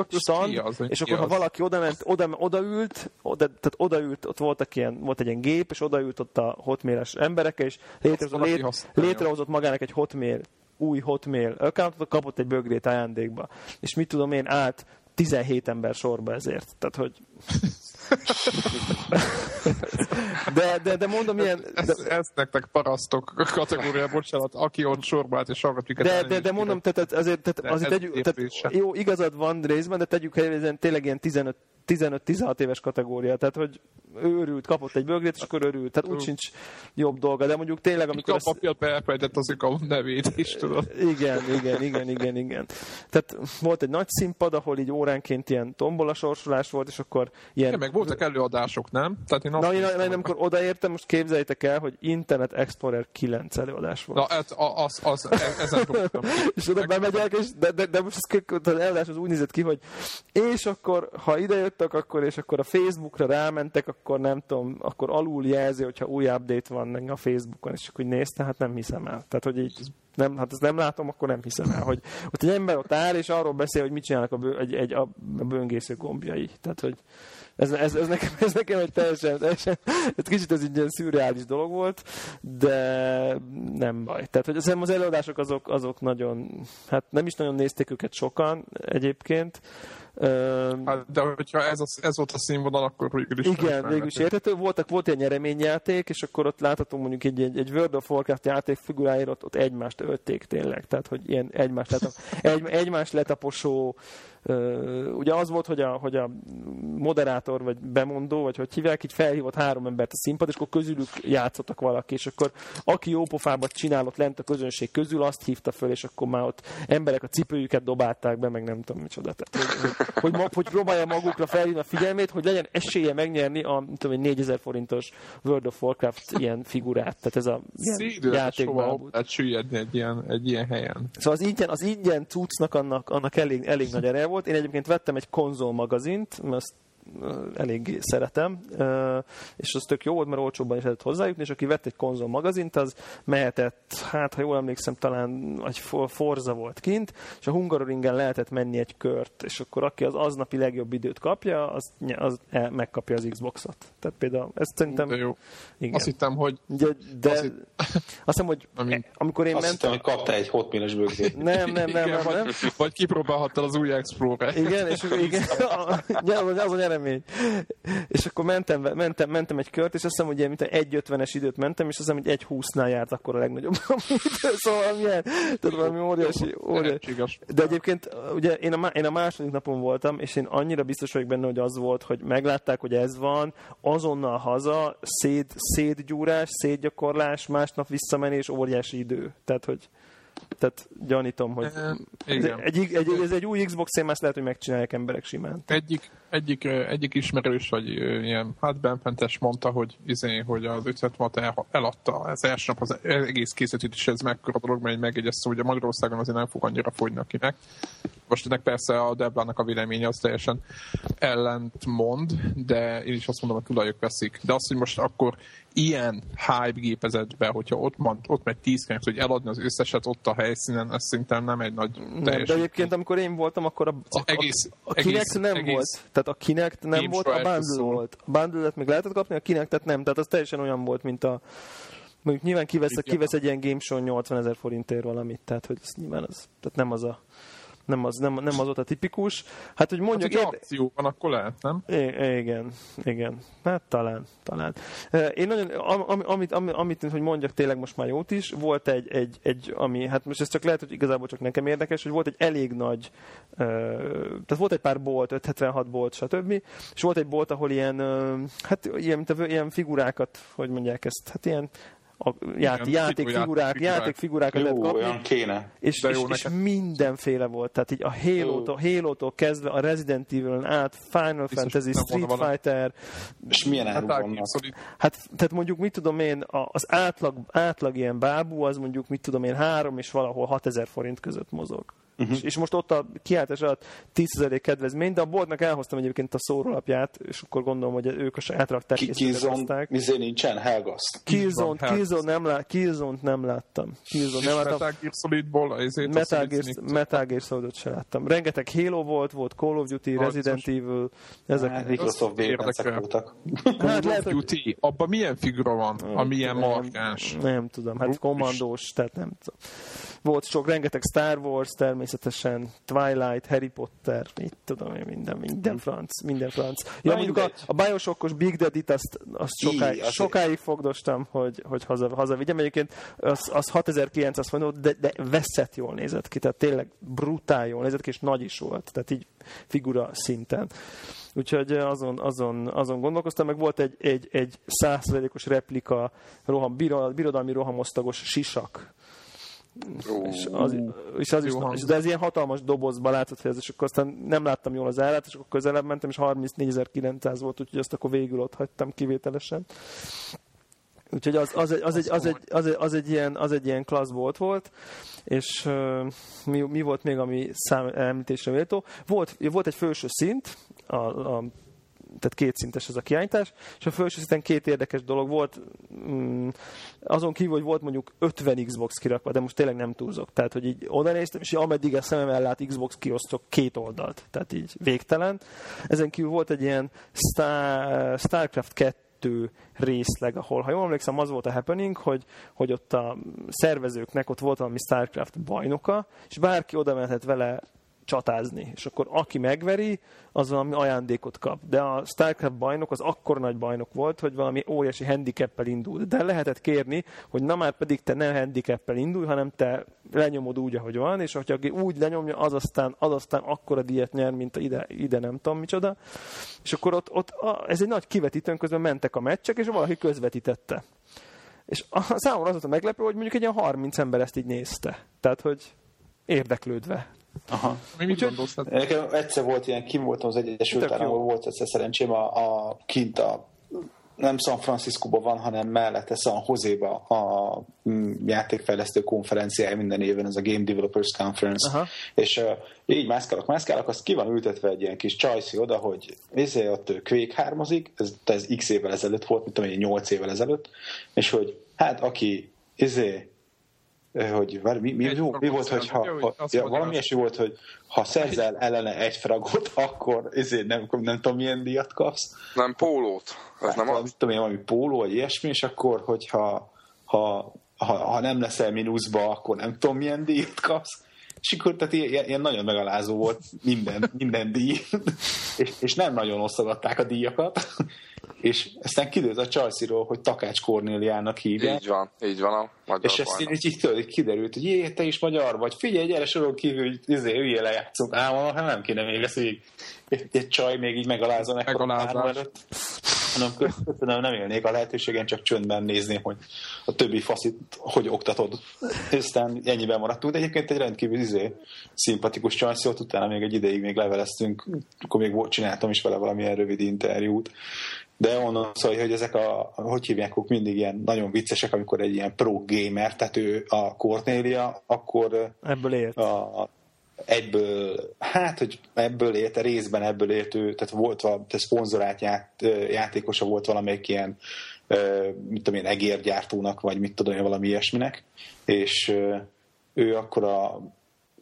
stand, az, és akkor, ha valaki oda ment, oda, odaült, oda, tehát odaült, ott voltak ilyen, volt egy ilyen gép, és odaült ott a hotméles emberekkel, és létrehozott, lét, létrehozott magának egy hotmail új hotmail accountot, kapott egy bögrét ajándékba. És mit tudom én, át 17 ember sorba ezért. Tehát, hogy de, de, de mondom, ilyen... De... Ez, ez nektek parasztok kategória, bocsánat, aki ott sorba állt és hallgat minket. De, de, de mondom, tehát azért, tehát azért tegyük, tehát, jó, igazad van részben, de tegyük helyre, tényleg ilyen 15 15-16 éves kategória, tehát hogy őrült, kapott egy bögrét, és akkor örült, tehát úgy sincs jobb dolga, de mondjuk tényleg, amikor... A papírt elfelejtett az a nevét is, tudod. Igen, igen, igen, igen, igen. Tehát volt egy nagy színpad, ahol így óránként ilyen tombola sorsolás volt, és akkor ilyen... Igen, meg voltak előadások, nem? Tehát én Na, én, én amikor odaértem, most képzeljétek el, hogy Internet Explorer 9 előadás volt. Na, ez, az, az, az ezen És oda bemegyek, és de, de, de most az előadás az úgy nézett ki, hogy és akkor, ha idejöttek, akkor és akkor a Facebookra rámentek, akkor nem tudom, akkor alul jelzi, hogyha új update van a Facebookon, és akkor úgy nézte, hát nem hiszem el. Tehát, hogy így nem, hát ezt nem látom, akkor nem hiszem el, hogy ott egy ember ott áll, és arról beszél, hogy mit csinálnak a, bő, egy, egy, a böngésző gombjai. Tehát, hogy ez, ez, ez, nekem, ez nekem egy teljesen, teljesen ez kicsit ez egy ilyen szürreális dolog volt, de nem baj. Tehát, hogy az előadások azok, azok nagyon, hát nem is nagyon nézték őket sokan egyébként, de hogyha ez, a, ez volt a színvonal, akkor végül is... Igen, végül is érthető. Voltak, volt egy nyereményjáték, és akkor ott láthatunk mondjuk egy, egy, egy World of Warcraft játék figuráira, ott, ott egymást ölték tényleg. Tehát, hogy ilyen egymást, letap, egy, egymást letaposó ugye az volt, hogy a, hogy a moderátor, vagy bemondó, vagy hogy hívják, így felhívott három embert a színpad, és akkor közülük játszottak valaki, és akkor aki jó pofábat csinálott lent a közönség közül, azt hívta föl, és akkor már ott emberek a cipőjüket dobálták be, meg nem tudom micsoda. Tehát, hogy, hogy, hogy, hogy próbálja magukra felhívni a figyelmét, hogy legyen esélye megnyerni a tudom, 4000 forintos World of Warcraft ilyen figurát. Tehát ez a játékban. Tehát süllyedni egy ilyen, egy ilyen helyen. Szóval az ingyen, az ingyen cuccnak annak, annak elég, elég nagy ereje volt. Én egyébként vettem egy konzol magazint, azt elég szeretem, és az tök jó volt, mert olcsóbban is lehetett hozzájutni, és aki vett egy konzol magazint, az mehetett, hát ha jól emlékszem, talán egy Forza volt kint, és a Hungaroringen lehetett menni egy kört, és akkor aki az aznapi legjobb időt kapja, az, az e, megkapja az Xboxot. Tehát például ezt szerintem... De jó. Igen. Azt hittem, hogy... De, de azt, hitt... azt hiszem, hogy amikor én azt mentem... Azt hittem, hogy kapta egy hotméles bőgét. Nem, nem, nem, igen, nem, vagy, nem. Vagy kipróbálhattad az új Explorer. Igen, és igen, az a remény. És akkor mentem, mentem, mentem egy kört, és azt hiszem, hogy mint 1.50-es időt mentem, és azt hiszem, hogy 1.20-nál járt akkor a legnagyobb Szóval milyen, tehát valami óriási, óriási. De egyébként ugye én a, én a második napon voltam, és én annyira biztos vagyok benne, hogy az volt, hogy meglátták, hogy ez van, azonnal haza, széd, szédgyúrás, szédgyakorlás, másnap visszamenés, óriási idő. Tehát, hogy tehát gyanítom, hogy igen. Egy, egy, egy, ez egy új Xbox én ezt lehet, hogy megcsinálják emberek simán. Egyik, egyik, egyik ismerős, vagy ilyen, hát benfentes mondta, hogy, izé, hogy az 500 watt el, eladta az első nap az egész készítőt, és ez mekkora dolog, mert megjegyezte, hogy a Magyarországon azért nem fog annyira fogyni akinek. Most ennek persze a Deblának a véleménye az teljesen ellent mond, de én is azt mondom, hogy tulajok veszik. De azt, hogy most akkor ilyen hype gépezetbe, hogyha ott, mond, ott megy 10 könyv, hogy eladni az összeset ott a helyszínen, ez szerintem nem egy nagy nem, De egyébként, amikor én voltam, akkor a, a, egész, a, a Kinect nem egész volt. Tehát a Kinect nem volt, a Bundle volt. A Bundle-et még lehetett kapni, a Kinectet nem. Tehát az teljesen olyan volt, mint a mondjuk nyilván kivesz, kivesz egy ilyen Game Show 80 ezer forintért valamit, tehát hogy ez nyilván az, tehát nem az a nem az, nem, nem az ott a tipikus. Hát, hogy mondjuk... Hát, hogy akció van, akkor lehet, nem? I- igen, igen. Hát talán, talán. Én nagyon, am, amit, amit, amit, hogy mondjak tényleg most már jót is, volt egy, egy, egy, ami, hát most ez csak lehet, hogy igazából csak nekem érdekes, hogy volt egy elég nagy, tehát volt egy pár bolt, 576 bolt, stb. És volt egy bolt, ahol ilyen, hát ilyen, mint a, ilyen figurákat, hogy mondják ezt, hát ilyen a játék, játékfigurák, játékfigurákat lehet kapni. Olyan kéne. És, és, és, mindenféle volt. Tehát így a Halo-tól, Halo-tól kezdve a Resident Evil-en át, Final Biztos Fantasy, Street Fighter. És milyen hát, Hát, tehát mondjuk, mit tudom én, az átlag, átlag ilyen bábú, az mondjuk, mit tudom én, három és valahol 6000 forint között mozog. Uh-huh. És, és most ott a kiáltás alatt 10 kedvezmény, de a boltnak elhoztam egyébként a szórólapját, és akkor gondolom, hogy ők a saját rakták. Ki, Killzone, mizé nincsen? Helgaszt. Killzone, Killzone nem, lá, Killzone nem láttam. Killzone nem láttam. Metal Gear Solidból ezért Metal Gear, Metal Gear Solidot se láttam. Rengeteg Halo volt, volt Call of Duty, Resident Evil. Ezek hát, Microsoft voltak. Hát lehet, Duty, abban milyen figura van, ami ilyen markáns? Nem tudom, hát kommandós, tehát nem tudom. Volt sok, rengeteg Star Wars természetesen, Twilight, Harry Potter, mit tudom én, minden, minden franc, minden franc. Ja, Na, mondjuk a, a Bioshockos Big Daddy-t azt, azt sokáig, I, sokáig fogdostam, hogy, hogy haza, hazavigyem. Egyébként az, az 6900 mondott, de, de veszett jól nézett ki, tehát tényleg brutál jól nézett ki, és nagy is volt, tehát így figura szinten. Úgyhogy azon, azon, azon gondolkoztam, meg volt egy, egy, egy százszerzékos replika roham, birodalmi rohamosztagos sisak és az, és az is, és de ez ilyen hatalmas dobozba látszott, hogy ez, és akkor aztán nem láttam jól az árát, és akkor közelebb mentem, és 34.900 volt, úgyhogy azt akkor végül ott hagytam kivételesen. Úgyhogy az, az, egy, az, egy, az, egy, az, egy, az, egy ilyen, az egy ilyen klassz volt volt, és uh, mi, mi volt még, ami szám említésre méltó? Volt, volt egy felső szint, a, a tehát kétszintes ez a kiállítás, és a felső szinten két érdekes dolog volt, mm, azon kívül, hogy volt mondjuk 50 Xbox kirakva, de most tényleg nem túlzok. Tehát, hogy így oda néztem, és ameddig a szemem ellát Xbox kiosztok két oldalt, tehát így végtelen. Ezen kívül volt egy ilyen Star, Starcraft 2 részleg, ahol, ha jól emlékszem, az volt a happening, hogy, hogy ott a szervezőknek ott volt valami StarCraft bajnoka, és bárki oda mehetett vele csatázni. És akkor aki megveri, az valami ajándékot kap. De a StarCraft bajnok az akkor nagy bajnok volt, hogy valami óriási handicappel indult. De lehetett kérni, hogy na már pedig te nem handicappel indulj, hanem te lenyomod úgy, ahogy van, és hogyha aki úgy lenyomja, az aztán, az aztán akkora díjat nyer, mint ide, ide nem tudom micsoda. És akkor ott, ott a, ez egy nagy kivetítőn közben mentek a meccsek, és valaki közvetítette. És a, számomra az volt a meglepő, hogy mondjuk egy ilyen 30 ember ezt így nézte. Tehát, hogy érdeklődve. Aha. Mi mit gondolsz? Nekem egyszer volt ilyen, kim voltam az Egyesült Államokban, volt egyszer szerencsém a, a kint a nem San Francisco-ban van, hanem mellette San Jose-ba a mm, játékfejlesztő konferenciája minden évben, ez a Game Developers Conference. Aha. És uh, így mászkálok, mászkálok, azt ki van ültetve egy ilyen kis csajszi oda, hogy ezért ott Quake hármazik, ez, ez x évvel ezelőtt volt, mint tudom 8 évvel ezelőtt, és hogy hát aki izé hogy mi, mi, mi, mi volt, hogy ha, ha ja, valami ilyesmi volt, hogy ha szerzel ellene egy fragot, akkor ezért nem, nem tudom, milyen díjat kapsz. Nem, pólót. Ez hát, nem az? Tudom én, valami póló, vagy ilyesmi, és akkor, hogyha ha, ha, ha nem leszel mínuszba, akkor nem tudom, milyen díjat kapsz. És akkor tehát ilyen, ilyen nagyon megalázó volt minden, minden díj, és, és nem nagyon osztogatták a díjakat, és aztán kiderült a chelsea hogy Takács Kornéliának hívják. Így van, így van a magyar És ezt így, így, így kiderült, hogy jé, te is magyar vagy, figyelj, gyere soron kívül, hogy izé, hülye lejátszunk, ám, hát nem kéne még ezt így egy, egy csaj még így megalázza nekem előtt. Hanem köszönöm, nem élnék a lehetőségen, csak csöndben nézni, hogy a többi faszit hogy oktatod. Aztán ennyiben maradtunk, de egyébként egy rendkívül izé, szimpatikus csajsz volt, utána még egy ideig még leveleztünk, akkor még volt, csináltam is vele valamilyen rövid interjút, de onnan szóval, hogy ezek a, hogy hívják, mindig ilyen nagyon viccesek, amikor egy ilyen pro gamer, tehát ő a Cornélia, akkor ebből élt. A, egyből, hát, hogy ebből élt, részben ebből élt ő, tehát volt valami, tehát szponzorált ját, játékosa volt valamelyik ilyen, mit tudom én, egérgyártónak, vagy mit tudom én, valami ilyesminek, és ő akkor a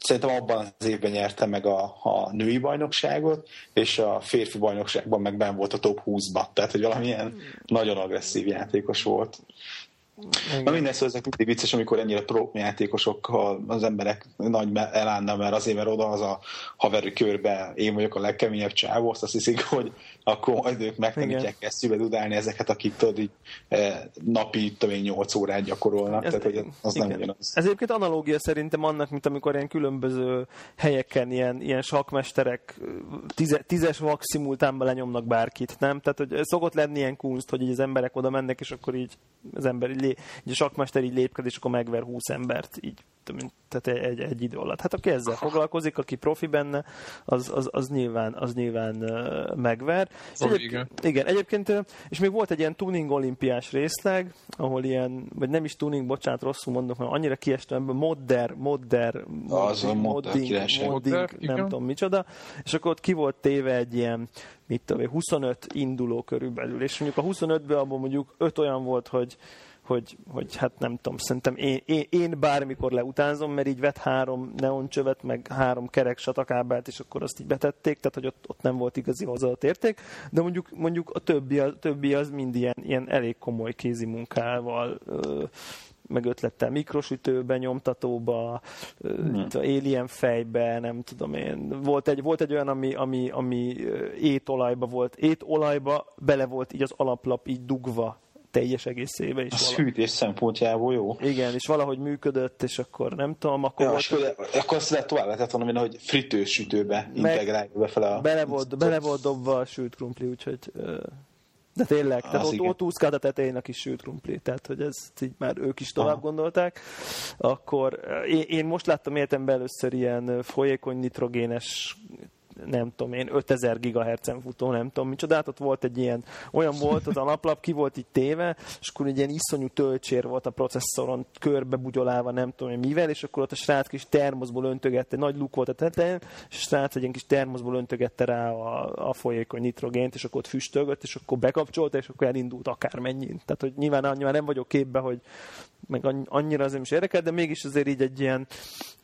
szerintem abban az évben nyerte meg a, a női bajnokságot, és a férfi bajnokságban meg ben volt a top 20-ba. Tehát, hogy valamilyen nagyon agresszív játékos volt. Igen. Na minden szóval ezek mindig vicces, amikor ennyire pro játékosokkal az emberek nagy elállna, mert azért, mert oda az a haveri körbe én vagyok a legkeményebb csávó, azt hiszik, hogy akkor majd ők megtanítják eszűbe dudálni ezeket, akik tudod, így eh, napi, tudom én, 8 órát gyakorolnak, ez, tehát hogy az igen. nem ugyanaz. Ez egyébként analógia szerintem annak, mint amikor ilyen különböző helyeken ilyen, ilyen sakmesterek tize, tízes maximultánban lenyomnak bárkit, nem? Tehát, hogy szokott lenni ilyen kunst, hogy így az emberek oda mennek, és akkor így az ember így, így a sakmester így lépked, és akkor megver 20 embert, így tehát egy, egy idő alatt. Hát aki ezzel foglalkozik, aki profi benne, az, az, az nyilván, az nyilván megver. Egyéb, igen. igen, egyébként, és még volt egy ilyen tuning olimpiás részleg, ahol ilyen, vagy nem is tuning, bocsánat, rosszul mondok, mert annyira kiestem, modder, modder, az modding, modding, modding nem tudom micsoda, és akkor ott ki volt téve egy ilyen, mit tudom, 25 induló körülbelül, és mondjuk a 25-ből abban mondjuk 5 olyan volt, hogy hogy, hogy hát nem tudom, szerintem én, én, én bármikor leutánzom, mert így vett három neoncsövet, meg három kerek satakábelt, és akkor azt így betették, tehát hogy ott, ott nem volt igazi hozzáadott érték, de mondjuk, mondjuk a többi, a többi az mind ilyen, ilyen elég komoly kézi munkával meg ötlettel mikrosütőben, nyomtatóba, hmm. Alien fejbe, nem tudom én. Volt egy, volt egy olyan, ami, ami, ami étolajba volt, étolajba bele volt így az alaplap így dugva teljes egészébe. És a vala... hűtés szempontjából jó. Igen, és valahogy működött, és akkor nem tudom, akkor ja, volt... Akkor, akkor azt lehet tovább lehetett volna, hogy fritős sütőbe integrálja befele a... Bele volt, bele volt dobva a sült krumpli, úgyhogy... De tényleg, tehát ott, ott úszkált a tetején a kis sült krumpli, tehát hogy ez így már ők is tovább Aha. gondolták. Akkor én, én most láttam életemben először ilyen folyékony nitrogénes nem tudom én, 5000 GHz-en futó, nem tudom micsoda, hát ott volt egy ilyen, olyan volt, az a naplap ki volt itt téve, és akkor egy ilyen iszonyú töltsér volt a processzoron, körbe bugyolálva, nem tudom én mivel, és akkor ott a srác kis termoszból öntögette, nagy luk volt a tetején, és a srác egy ilyen kis termoszból öntögette rá a, a folyékony nitrogént, és akkor ott füstölgött, és akkor bekapcsolta, és akkor elindult akármennyit. Tehát, hogy nyilván, nyilván nem vagyok képbe, hogy meg annyira az nem is érdekel, de mégis azért így egy ilyen,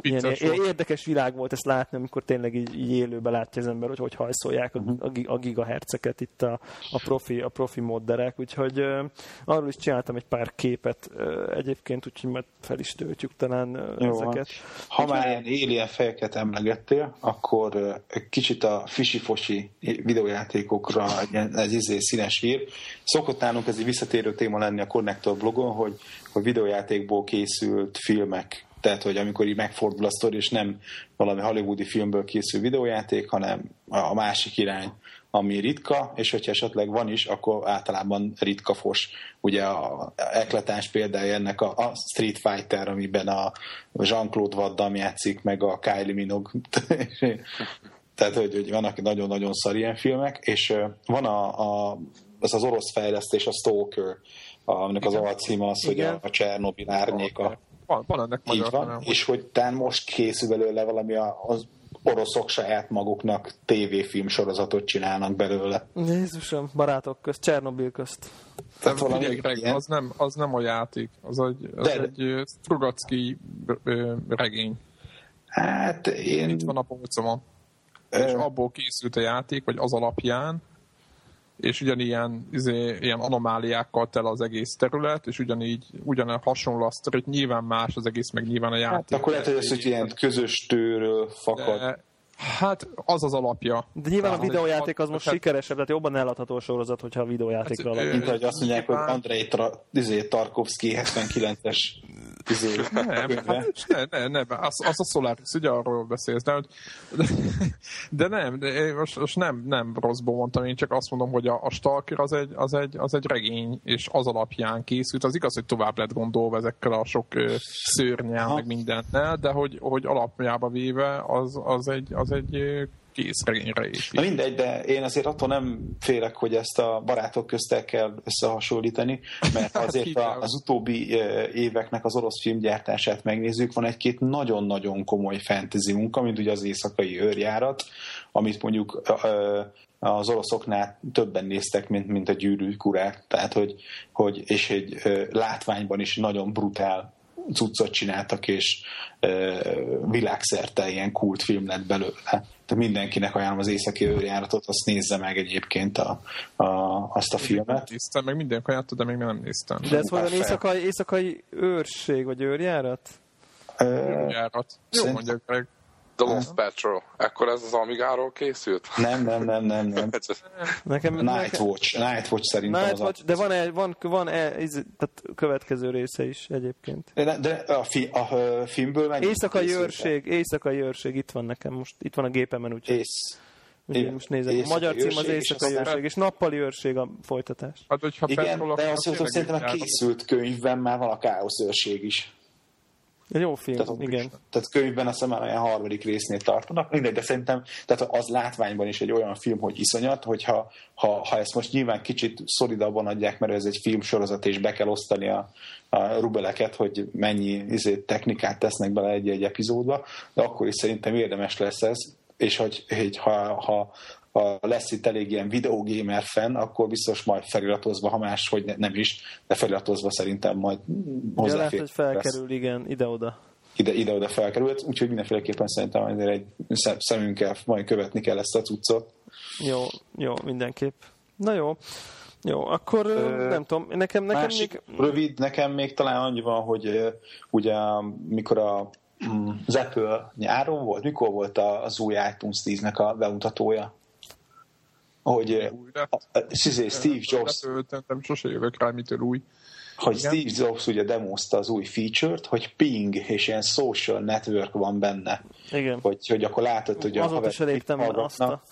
ilyen érdekes világ volt ezt látni, amikor tényleg így, így élőben látja az ember, hogy hogy hajszolják a, mhm. a, gigaherceket itt a, a, profi, a profi modderek, úgyhogy uh, arról is csináltam egy pár képet uh, egyébként, úgyhogy majd fel is töltjük talán uh, Jó, ezeket. Ha már ilyen alien fejeket emlegettél, akkor uh, kicsit a fisi-fosi videójátékokra ez izé színes hír. Szokott nálunk ez egy visszatérő téma lenni a Connector blogon, hogy a videójátékból készült filmek, tehát hogy amikor így megfordul a sztori, és nem valami hollywoodi filmből készül videójáték, hanem a másik irány, ami ritka, és hogyha esetleg van is, akkor általában ritka fos. Ugye a ekletáns példája ennek a, a Street Fighter, amiben a Jean-Claude Van játszik, meg a Kylie Minogue. Tehát, hogy, hogy vannak nagyon-nagyon szar ilyen filmek, és van a, a, az az orosz fejlesztés, a Stalker, aminek az alcíme az, hogy a, a Csernobil árnyéka. Van, van ennek magyar van, nem, és hogy tán most készül belőle valami az oroszok saját maguknak tévéfilm sorozatot csinálnak belőle. Jézusom, barátok közt, Csernobil közt. Tehát valami Greg, az, nem, az nem a játék, az egy, az De, egy Strugacki regény. Hát én... Itt van a polcomon. És abból készült a játék, vagy az alapján, és ugyanilyen izé, ilyen anomáliákkal tel az egész terület, és ugyanígy ugyanilyen hasonló a sztorit, nyilván más az egész, meg nyilván a játék. Hát, akkor lehet, hogy ez hogy ilyen közös tőről fakad. De, Hát az az alapja. De nyilván a videójáték az most sikeresebb, tehát jobban eladható a sorozat, hogyha a videójátékra hát, Mint hogy azt mondják, hogy Andrei Tra- izé, Tarkovsky 79-es izé, nem, hát, ne, ne, ne, az, az a Solaris, ugye arról beszélsz, de, de, de nem, de most, most nem, nem rosszból mondtam, én csak azt mondom, hogy a, a Stalker az egy, az, egy, az egy regény, és az alapján készült. Az igaz, hogy tovább lett gondolva ezekkel a sok szörnyel, meg mindennel, de hogy, hogy alapjába véve az, az egy, az egy készregényre is. Na mindegy, de én azért attól nem félek, hogy ezt a barátok közt el kell összehasonlítani, mert hát azért az utóbbi éveknek az orosz filmgyártását megnézzük, van egy-két nagyon-nagyon komoly fantasy munka, mint ugye az éjszakai őrjárat, amit mondjuk az oroszoknál többen néztek, mint, mint a gyűrűk urák, tehát hogy, hogy és egy látványban is nagyon brutál cuccot csináltak, és világszerte ilyen kultfilm lett belőle. Tehát mindenkinek ajánlom az északi őrjáratot, azt nézze meg egyébként a, a, azt a filmet. Néztem, meg mindenki ajánlott, de még nem néztem. De ez olyan éjszakai, éjszakai őrség, vagy őrjárat? Őrjárat. Jó mondjuk meg. The Lost Patrol. Ekkor ez az Amigáról készült? Nem, nem, nem, nem. nem. nekem, Night nekem... Watch. Night Watch szerintem Night Watch, de van, -e, van, van -e, tehát következő része is egyébként. De, de a, fi, a, a filmből meg... Éjszakai őrség, éjszakai őrség, itt van nekem most, itt van a gépemen, úgyhogy... Ész. Úgyhogy most nézem. A magyar cím az éjszakai őrség, és nappali őrség a folytatás. Hát, hogyha Igen, de azt mondom, szerintem a készült könyvben már van a káosz őrség is. Egy jó film, tehát, igen. Tehát könyvben azt hiszem olyan harmadik résznél tartanak, mindegy, de szerintem tehát az látványban is egy olyan film, hogy iszonyat, hogyha ha, ha ezt most nyilván kicsit szolidabban adják, mert ez egy filmsorozat, és be kell osztani a, a rubeleket, hogy mennyi izé, technikát tesznek bele egy-egy epizódba, de akkor is szerintem érdemes lesz ez, és hogy, hogy ha, ha, ha lesz itt elég ilyen videógamer fenn, akkor biztos majd feliratozva, ha más, hogy nem is, de feliratozva szerintem majd hozzáfér. lehet, hogy felkerül, lesz. igen, ide-oda. Ide, ide-oda felkerült, úgyhogy mindenféleképpen szerintem azért egy szemünkkel majd követni kell ezt a cuccot. Jó, jó, mindenképp. Na jó. Jó, akkor Ö, nem tudom, nekem, nekem másik, még... Rövid, nekem még talán annyi van, hogy ugye mikor a, mm, az Apple nyáron volt, mikor volt az új iTunes 10-nek a bemutatója? Hogy Steve Jobs... Nem sose jövök rá, mitől új. Hogy Igen. Steve Jobs ugye demozta az új feature-t, hogy ping és ilyen social network van benne. Igen. Hogy, hogy akkor látod, hogy Azóta a elégtem azt a...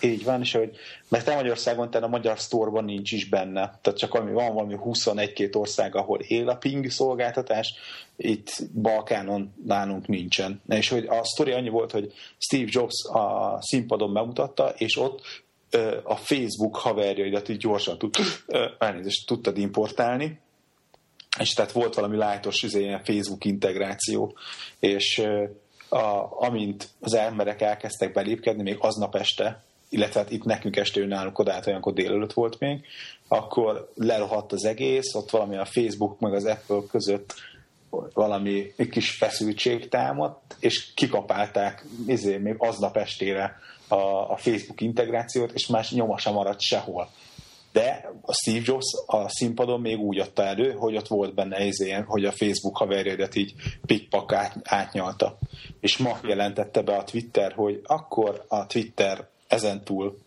Így van, és hogy, mert te Magyarországon, te a magyar sztorban nincs is benne. Tehát csak ami van valami 21-két ország, ahol él a ping szolgáltatás, itt Balkánon nálunk nincsen. És hogy a sztori annyi volt, hogy Steve Jobs a színpadon bemutatta, és ott a Facebook haverjaidat így gyorsan tud, elnézést, tudtad importálni, és tehát volt valami lájtos izé, ilyen Facebook integráció, és a, amint az emberek elkezdtek belépkedni, még aznap este, illetve hát itt nekünk este nálunk oda, olyankor délelőtt volt még, akkor lerohadt az egész, ott valami a Facebook meg az Apple között valami kis feszültség támadt, és kikapálták izé, még aznap estére a, a Facebook integrációt, és más nyoma sem maradt sehol. De a Steve Jobs a színpadon még úgy adta elő, hogy ott volt benne izén, hogy a Facebook haverjaidat így pikpak át, átnyalta. És ma jelentette be a Twitter, hogy akkor a Twitter ezentúl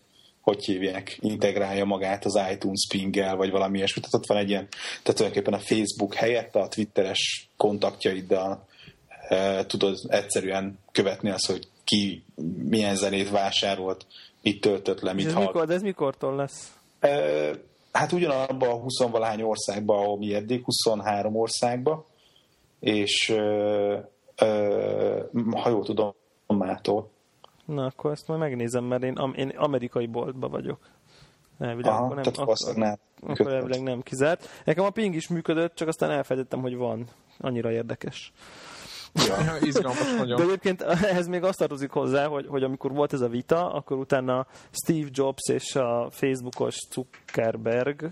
hogy hívják, integrálja magát az iTunes pinggel, vagy valami ilyesmi. Tehát ott van egy ilyen, tehát tulajdonképpen a Facebook helyett a Twitteres kontaktjaiddal e, tudod egyszerűen követni azt, hogy ki milyen zenét vásárolt, mit töltött le, mit ez hall. Mikor, de ez mikortól lesz? E, hát ugyanabban a 20 valahány országban, ahol mi eddig, 23 országban, és e, e, ha jól tudom, mától. Na, akkor ezt majd megnézem, mert én, én amerikai boltban vagyok. Elvileg, Aha, akkor nem, akkor, nem, akkor elvileg nem kizárt. Nekem a ping is működött, csak aztán elfelejtettem, hogy van. Annyira érdekes. Ja, izgalmas nagyon. De egyébként ehhez még azt tartozik hozzá, hogy, hogy amikor volt ez a vita, akkor utána Steve Jobs és a Facebookos Zuckerberg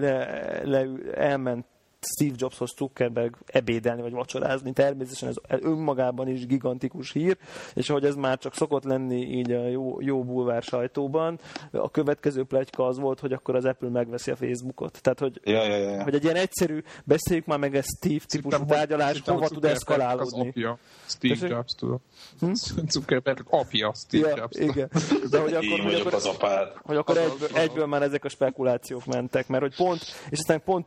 le, le, elment Steve Jobshoz Zuckerberg ebédelni vagy vacsorázni. Természetesen ez önmagában is gigantikus hír, és ahogy ez már csak szokott lenni így a jó, jó bulvár sajtóban, a következő plegyka az volt, hogy akkor az Apple megveszi a Facebookot. Tehát, hogy, ja, ja, ja. hogy egy ilyen egyszerű, beszéljük már meg ez Steve típusú tárgyalás, hova tud eszkalálódni. Az apja, Steve Jobs, tudom. Hm? Zuckerberg apja, Steve ja, Jobs. Igen. De hogy akkor, hogy akkor, az apád. hogy akkor egy, egyből már ezek a spekulációk mentek, mert hogy pont, és aztán pont,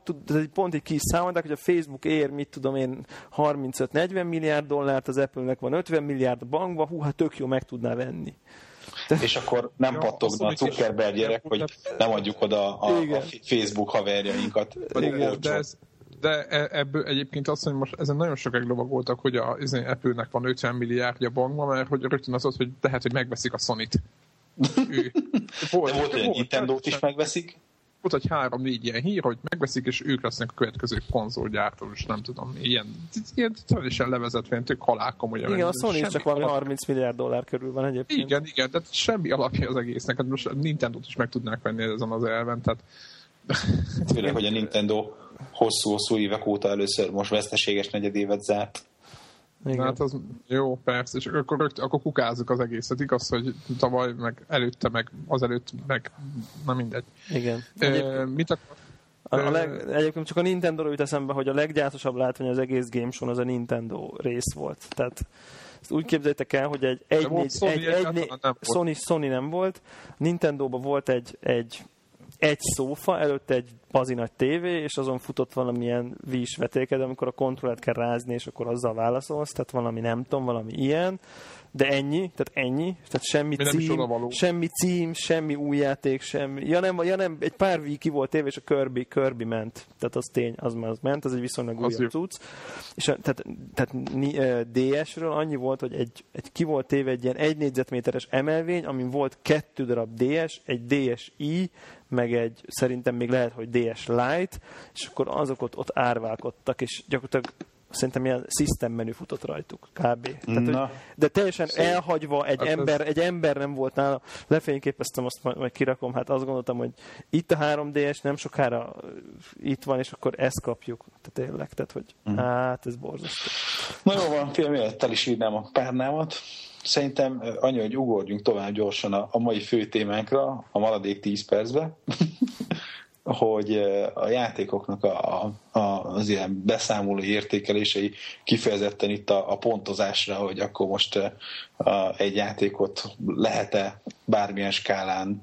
pont így kiszámolták, hogy a Facebook ér, mit tudom én, 35-40 milliárd dollárt, az Apple-nek van 50 milliárd a bankban, hú, hát tök jó meg tudná venni. De... És akkor nem ja, pattogna a Zuckerberg gyerek, hogy nem adjuk oda a, a Facebook haverjainkat. Igen, de ez, de e, ebből egyébként azt mondom, most ezen nagyon sokáig lovagoltak, hogy a izé, Apple-nek van 50 milliárdja bankban, mert hogy rögtön az az, hogy lehet, hogy megveszik a Sony-t. Ő. Volt, De volt, hogy Nintendo-t is megveszik? Volt egy három-négy ilyen hír, hogy megveszik, és ők lesznek a következő konzolgyártó, és nem tudom, ilyen, ilyen teljesen levezetve, ilyen tök halál komolyan. Igen, a Sony csak valami 30 milliárd dollár körül van egyébként. Igen, igen, de semmi alapja az egésznek. Hát most a Nintendo-t is meg tudnák venni ezen az elven, tehát Főleg, hogy a Nintendo hosszú-hosszú évek óta először most veszteséges negyedévet zárt. Igen. Hát az jó, persze, és akkor, rögt, akkor kukázzuk az egészet. Igaz, hogy tavaly, meg előtte, meg azelőtt, meg na mindegy. Igen. E, mit akar? A, a leg, egyébként csak a Nintendo jut eszembe, hogy a leggyászosabb látvány az egész Game Show az a Nintendo rész volt. Tehát ezt úgy képzeljétek el, hogy egy, egy, négy, egy, egy, egy, Sony, Sony nem volt, Nintendo-ban volt egy, egy egy szófa, előtte egy pazi nagy tévé, és azon futott valamilyen vís vetéked, amikor a kontrollert kell rázni, és akkor azzal válaszolsz, tehát valami nem tudom, valami ilyen, de ennyi, tehát ennyi, tehát semmi cím, semmi cím, semmi új játék, semmi, ja nem, ja nem egy pár ki volt tévé, és a Kirby, Kirby ment, tehát az tény, az már az ment, az egy viszonylag újabb cucc, és a, tehát, tehát DS-ről annyi volt, hogy egy, egy ki volt téve egy ilyen egy négyzetméteres emelvény, amin volt kettő darab DS, egy DSi, meg egy, szerintem még lehet, hogy DS Lite, és akkor azok ott, ott árválkodtak, és gyakorlatilag szerintem ilyen system menü futott rajtuk, kb. Tehát, hogy, de teljesen Szép. elhagyva, egy hát ember, ez... egy ember nem volt nála. Lefényképeztem azt, majd, majd kirakom, hát azt gondoltam, hogy itt a 3DS nem sokára itt van, és akkor ezt kapjuk. Tehát tényleg, tehát hogy mm. hát ez borzasztó. Na jó van, fél mielőtt el is írnám a párnámat. Szerintem annyi, hogy ugorjunk tovább gyorsan a, a mai fő témánkra, a maradék 10 percbe. hogy a játékoknak a, a, az ilyen beszámoló értékelései kifejezetten itt a, a pontozásra, hogy akkor most a, egy játékot lehet-e bármilyen skálán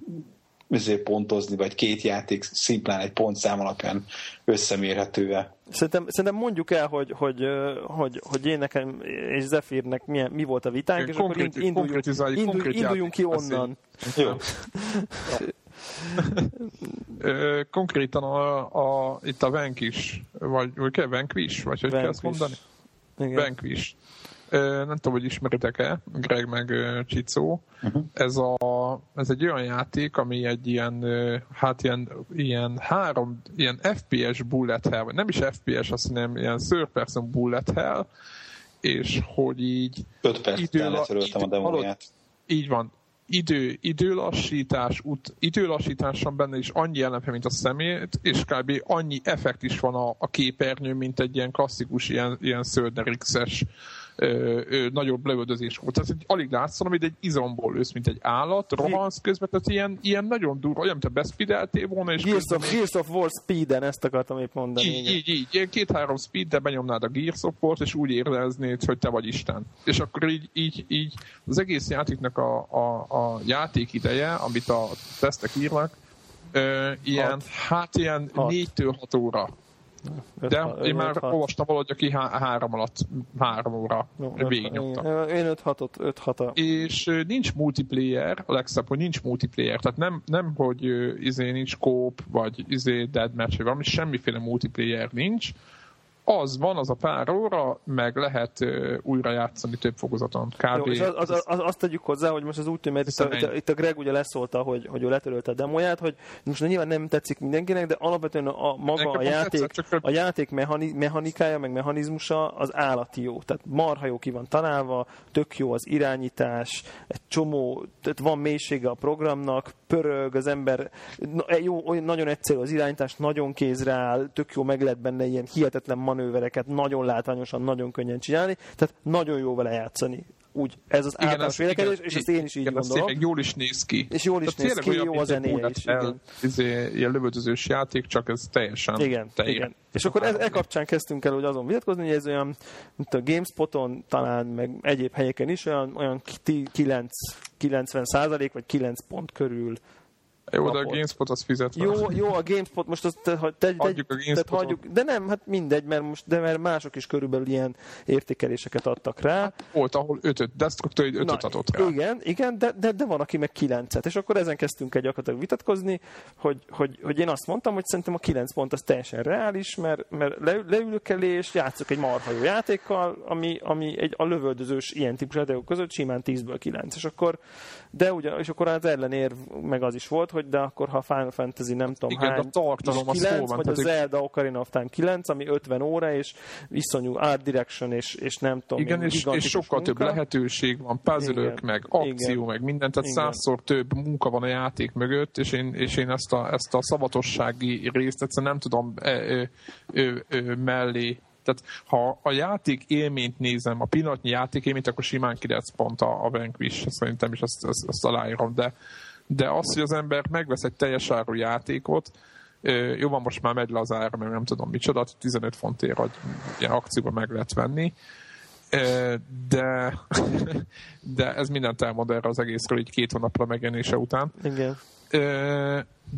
pontozni, vagy két játék szimplán egy pontszám alapján összemérhető-e. Szerintem, szerintem mondjuk el, hogy, hogy, hogy, hogy én nekem és Zephyr-nek milyen, mi volt a vitánk, és akkor induljunk, induljunk, induljunk ki onnan. Jó. Konkrétan a, a, itt a Vanquish, vagy, vagy kell Vanquish, vagy hogy kell ezt mondani? Igen. Vanquish. Nem tudom, hogy ismeritek-e, Greg meg Csicó. Uh-huh. Ez, a, ez egy olyan játék, ami egy ilyen, hát ilyen, ilyen három, ilyen FPS bullet hell, vagy nem is FPS, azt hiszem, ilyen third person bullet hell, és hogy így... 5 perc idő, letöröltem a demóját. Így van idő, időlassítás, ut, időlassítás van benne is annyi ellenfe, mint a szemét, és kb. annyi effekt is van a, a képernyő, mint egy ilyen klasszikus, ilyen, ilyen Söderix-es ö, ö, nagyobb lövöldözés volt. Tehát alig látsz amit egy izomból ősz, mint egy állat, rohansz közben, tehát ilyen, ilyen nagyon durva, olyan, mint a beszpideltél volna. És Gears, of, Gears of War speeden, ezt akartam épp mondani. Így, így, így, ilyen két-három speed benyomnád a Gears of War-t, és úgy éreznéd, hogy te vagy Isten. És akkor így, így, így az egész játéknak a, a, a játék ideje, amit a tesztek írnak, ö, ilyen, hat. hát ilyen hat. négytől hat óra de öt, én már olvastam valahogy, aki há- három alatt, három óra végignyomta. Én 5-6-ot, 5 6 És nincs multiplayer, a legszebb, hogy nincs multiplayer, tehát nem, nem hogy izé nincs kóp, vagy izé deadmatch, vagy valami, semmiféle multiplayer nincs, az van, az a pár óra, meg lehet uh, újra játszani több fokozaton. Kb. Jó, és az, az, az, azt tegyük hozzá, hogy most az úgy tűnik, itt, itt, itt, a Greg ugye leszólta, hogy, hogy ő letörölte a demóját, hogy most nyilván nem tetszik mindenkinek, de alapvetően a maga Nekem a játék, tetszett, a játék mechani, mechanikája, meg mechanizmusa az állati jó. Tehát marha jó ki van találva, tök jó az irányítás, egy csomó, tehát van mélysége a programnak, pörög, az ember e, jó, nagyon egyszerű az irányítás, nagyon kézre áll, tök jó meg lehet benne ilyen hihetetlen manővereket nagyon látványosan, nagyon könnyen csinálni, tehát nagyon jó vele játszani úgy ez az igen, általános vélekedés, és ezt én is így igen, gondolom. Igen, jól is néz ki. És jól is Tehát néz ki, jó a zenéje is. Igen. Izé, ilyen lövöldözős játék, csak ez teljesen igen, igen. És akkor ez, e kapcsán kezdtünk el hogy azon vitatkozni, hogy ez olyan, mint a GameSpoton talán, meg egyéb helyeken is olyan, olyan 9, 90 százalék, vagy 9 pont körül jó, de a GameSpot az fizet. Jó, jó, a GameSpot most azt te, te, hagyjuk a GameSpot hagyjuk, de nem, hát mindegy, mert most, de mert mások is körülbelül ilyen értékeléseket adtak rá. Hát volt, ahol 5 Destructor egy 5 adott rá. Igen, igen, de, de, de van, aki meg 9-et, és akkor ezen kezdtünk egy gyakorlatilag vitatkozni, hogy, hogy, hogy én azt mondtam, hogy szerintem a 9 pont az teljesen reális, mert, mert le, leülök elé, és játszok egy marha jó játékkal, ami, ami egy, a lövöldözős ilyen típusú játékok között simán 10-ből 9, és akkor, de ugyan, és akkor az ellenérv meg az is volt, hogy de akkor ha Final Fantasy nem tudom Igen, hány, a tartalom az 9, vagy a Zelda Ocarina of Time 9, ami 50 óra, és iszonyú art direction, és, és nem tudom Igen, és, és sokkal munka. több lehetőség van, puzzle meg akció, Igen. meg minden, tehát Igen. százszor több munka van a játék mögött, és én, és én ezt, a, ezt a szavatossági részt egyszerűen nem tudom e, e, e, e, mellé tehát ha a játék élményt nézem, a pillanatnyi játék élményt, akkor simán 9 pont a, a Vanquish, szerintem is azt, azt, azt aláírom, de, de az, hogy az ember megvesz egy teljes áru játékot, jó van, most már megy le az ára, mert nem tudom micsoda, 15 fontért hogy ilyen akcióban meg lehet venni, de, de ez mindent elmond erre az egészről így két hónapra megjelenése után. Igen.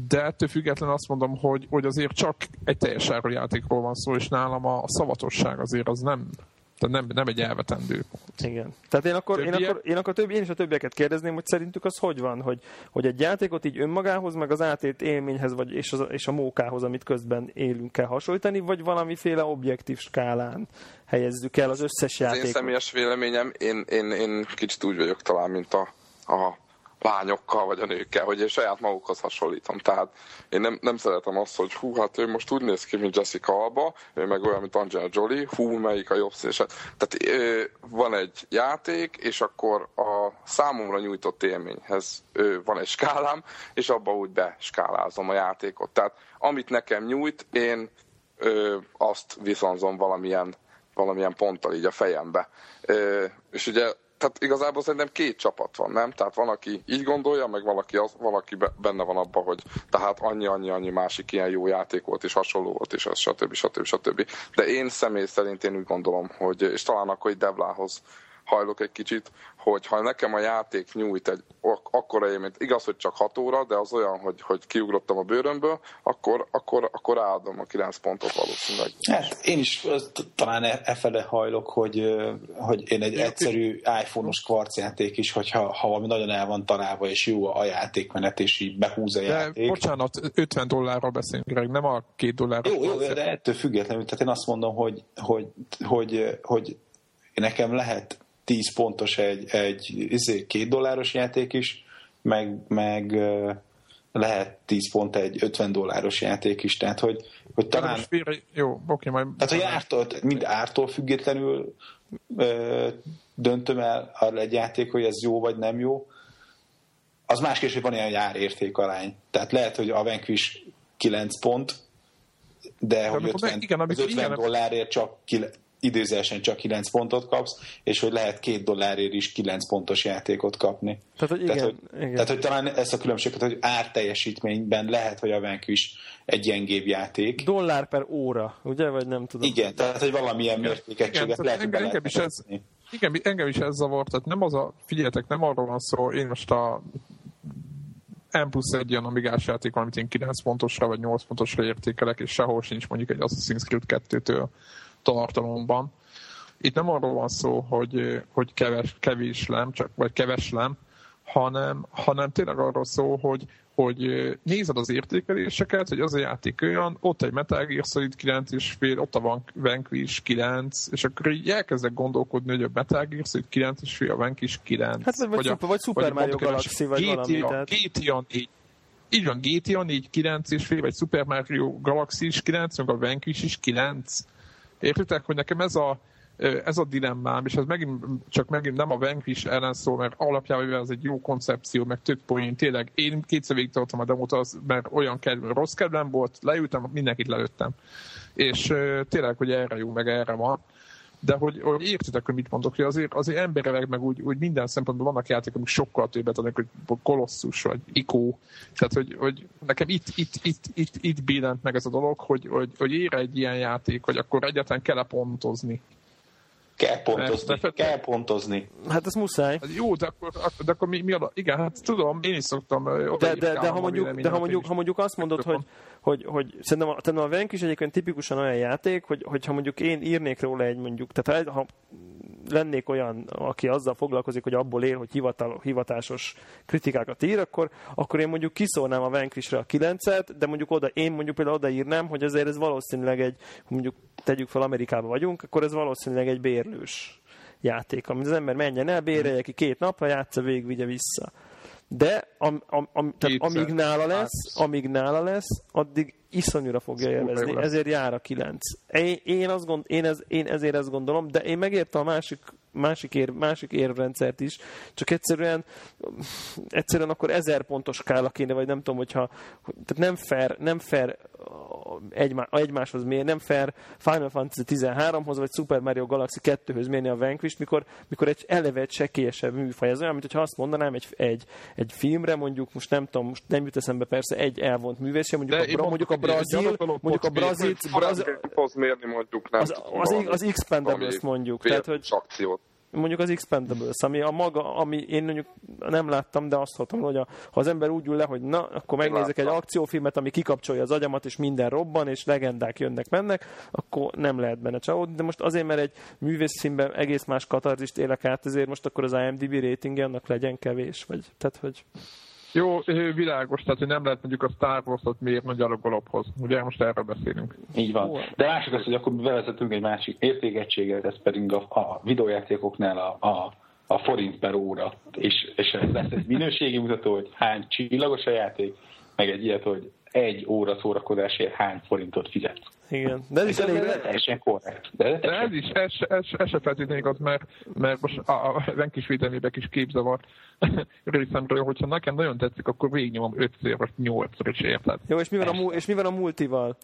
De ettől függetlenül azt mondom, hogy, hogy azért csak egy teljes játékról van szó, és nálam a szavatosság azért az nem, tehát nem, nem egy elvetendő pont. Igen. Tehát én akkor, én akkor, én akkor több, én is a többieket kérdezném, hogy szerintük az hogy van, hogy, hogy egy játékot így önmagához, meg az átét élményhez, vagy és, az, és a mókához, amit közben élünk kell hasonlítani, vagy valamiféle objektív skálán helyezzük el az összes játékot? Az én személyes véleményem, én, én, én kicsit úgy vagyok talán, mint a, a lányokkal vagy a nőkkel, hogy én saját magukhoz hasonlítom. Tehát én nem, nem szeretem azt, hogy hú, hát ő most úgy néz ki, mint Jessica Alba, ő meg olyan, mint Angela Jolie, hú, melyik a jobb szése. Tehát ö, van egy játék, és akkor a számomra nyújtott élményhez ö, van egy skálám, és abba úgy beskálázom a játékot. Tehát amit nekem nyújt, én ö, azt viszonzom valamilyen, valamilyen ponttal így a fejembe. Ö, és ugye tehát igazából szerintem két csapat van, nem? Tehát van, aki így gondolja, meg valaki, az, valaki benne van abban, hogy tehát annyi, annyi, annyi másik ilyen jó játék volt, és hasonló volt, és az stb. stb. stb. De én személy szerint én úgy gondolom, hogy, és talán akkor egy Devlához hajlok egy kicsit, hogy ha nekem a játék nyújt egy akkora élményt, igaz, hogy csak 6 óra, de az olyan, hogy, hogy kiugrottam a bőrömből, akkor, akkor, akkor áldom a 9 pontot valószínűleg. Hát én is talán e, e fele hajlok, hogy, hogy én egy egyszerű iPhone-os kvarcjáték is, hogyha ha valami nagyon el van találva, és jó a játékmenet, és így behúz a játék. De bocsánat, 50 dollárról beszélünk, Greg, nem a két dollárról. Jó, jó, de ettől függetlenül, tehát én azt mondom, hogy, hogy, hogy, hogy nekem lehet 10 pontos egy, egy izé, két dolláros játék is, meg, meg lehet 10 pont egy 50 dolláros játék is, tehát hogy, hogy talán... Jó, oké, majd... Tehát, hogy ártól, mind ártól függetlenül ö, döntöm el arra egy játék, hogy ez jó vagy nem jó. Az más kérdés, hogy van ilyen járérték arány. Tehát lehet, hogy a Vanquish 9 pont, de, de hogy 50, igen, az 50 igen, dollárért csak időzésen csak 9 pontot kapsz, és hogy lehet két dollárért is 9 pontos játékot kapni. Tehát, hogy, igen, tehát, hogy, igen. tehát, hogy talán ezt a különbséget, hogy árteljesítményben lehet, hogy a Vanquish egy gyengébb játék. Dollár per óra, ugye? Vagy nem tudom. Igen, tehát, hogy valamilyen mértékegységet lehet, engem, engem, is ez, igen, engem is ez zavart, tehát nem az a, figyeljetek, nem arról van szó, én most a M plusz egy ilyen amigás játék, amit én 9 pontosra vagy 8 pontosra értékelek, és sehol sincs mondjuk egy Assassin's Creed 2-től tartalomban. Itt nem arról van szó, hogy, hogy keves, kevés lem, csak, vagy keves lem, hanem, hanem tényleg arról szó, hogy, hogy nézed az értékeléseket, hogy az a játék olyan, ott egy Metal Gear Solid 9 és fél, ott a Vanquish 9, és akkor így elkezdek gondolkodni, hogy a Metal Gear Solid 9 és fél, a Vanquish 9. Hát vagy, vagy, a, vagy Super vagy Mario Galaxy, vagy GTA, valami. Tehát... GTA 4, így van, GTA 4 9 és fél, vagy Super Mario Galaxy is 9, meg a Vanquish is 9 Értitek, hogy nekem ez a, ez a dilemmám, és ez megint, csak megint nem a Vanquish ellen szól, mert alapjában ez egy jó koncepció, meg tök poén. Tényleg én kétszer végig a demót, az, mert olyan kedv, rossz kedvem volt, leültem, mindenkit lelőttem. És tényleg, hogy erre jó, meg erre van de hogy, hogy értitek, hogy mit mondok, hogy azért, azért emberek meg úgy, úgy minden szempontból vannak játékok, amik sokkal többet adnak, hogy kolosszus, vagy ikó. Tehát, hogy, hogy nekem itt, itt, itt, itt, itt billent meg ez a dolog, hogy, hogy, hogy ér egy ilyen játék, hogy akkor egyáltalán kell pontozni. Kell pontozni, de, kell pontozni. Hát ez muszáj. Hát jó, de akkor, de akkor mi, mi a... Igen, hát tudom, én is szoktam. De, de, de, ha, mondjuk, de ha, mondjuk, ha mondjuk azt mondod, hogy, hogy, hogy szerintem a, szerintem a Venk is egyébként tipikusan olyan játék, hogy, hogyha mondjuk én írnék róla egy mondjuk, tehát ha lennék olyan, aki azzal foglalkozik, hogy abból él, hogy hivatal, hivatásos kritikákat ír, akkor, akkor én mondjuk kiszólnám a Vanquishre a 9-et, de mondjuk oda, én mondjuk például odaírnám, hogy azért ez valószínűleg egy, mondjuk tegyük fel Amerikába vagyunk, akkor ez valószínűleg egy bérlős játék, amit az ember menjen el, bérelje ki két napra, játsza végig, vigye vissza. De am, am, am, tehát amíg nála lesz, amíg nála lesz, addig iszonyúra fogja élvezni, ezért jár a kilenc. Én, én, azt gond, én, ez, én ezért ezt gondolom, de én megértem a másik másik, ér, másik érvrendszert is, csak egyszerűen egyszerűen akkor ezer pontos skála kéne, vagy nem tudom, hogyha tehát nem fair, nem fair egymá, egymáshoz mérni, nem fair Final Fantasy 13-hoz, vagy Super Mario Galaxy 2-höz mérni a Vanquish, mikor, mikor egy eleve egy sekélyesebb műfaj. Ez olyan, mint hogyha azt mondanám egy, egy, egy filmre, mondjuk most nem tudom, most nem jut eszembe persze egy elvont művész, mondjuk, a, mondjuk a brazil, mondjuk a brazil, brazil, mérni mondjuk nem az, az, az, az X-Pendables mondjuk. Tehát, hogy, akciót mondjuk az Expendables, ami a maga, ami én mondjuk nem láttam, de azt hallottam, hogy a, ha az ember úgy ül le, hogy na, akkor megnézek egy akciófilmet, ami kikapcsolja az agyamat, és minden robban, és legendák jönnek, mennek, akkor nem lehet benne csalódni. De most azért, mert egy művészfilmben egész más katarzist élek át, ezért most akkor az IMDb ratingje annak legyen kevés, vagy tehát, hogy... Jó, világos, tehát hogy nem lehet mondjuk a Star Wars-ot miért a golophoz. Ugye most erről beszélünk. Így van. De lássuk azt, hogy akkor bevezetünk egy másik értékegységet, ez pedig a, a videójátékoknál a, a, a forint per óra. És, és ez lesz egy minőségi mutató, hogy hány csillagos a játék, meg egy ilyet, hogy egy óra szórakozásért hány forintot fizet. Igen, de ez is elég... Teljesen korrekt. De, de ez is, ez, ez, ez se feltétlenül igaz, mert, mert most a, a renkis védelmébe kis képzavar részemről, hogyha nekem nagyon tetszik, akkor végignyomom 5 vagy 8 is érted. Jó, és mi van, a, és mi van a multival?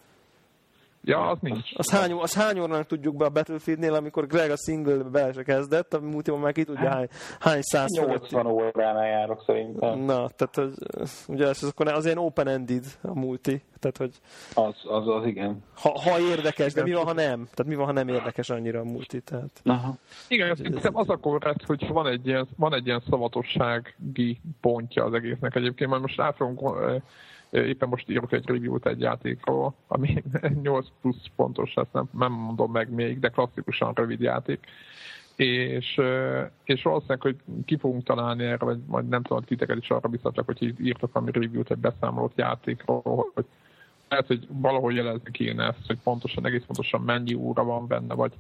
Ja, az nincs. Az hány, az hány órának tudjuk be a Battlefieldnél, amikor Greg a single be se kezdett, a múltiban már ki tudja hány, hány száz 80 óránál járok szerintem. Na, tehát az, ugye ez akkor az ilyen open-ended a multi. Tehát, hogy az, az, az igen. Ha, ha érdekes, de mi van, ha nem? Tehát mi van, ha nem érdekes annyira a multi? Tehát... Aha. Igen, szerintem az a korrekt, hogy van egy ilyen, van egy ilyen szavatossági pontja az egésznek egyébként, majd most át fogunk Éppen most írok egy review-t egy játékról, ami 8 plusz pontos, ezt nem, nem mondom meg még, de klasszikusan rövid játék. És, és valószínűleg, hogy ki fogunk találni erre, vagy majd nem tudom, titeket is arra biztatlak, hogy írtok valami review-t egy beszámolót játékról, hogy lehet, hogy valahol jelezni kéne ezt, hogy pontosan, egész pontosan mennyi óra van benne, vagy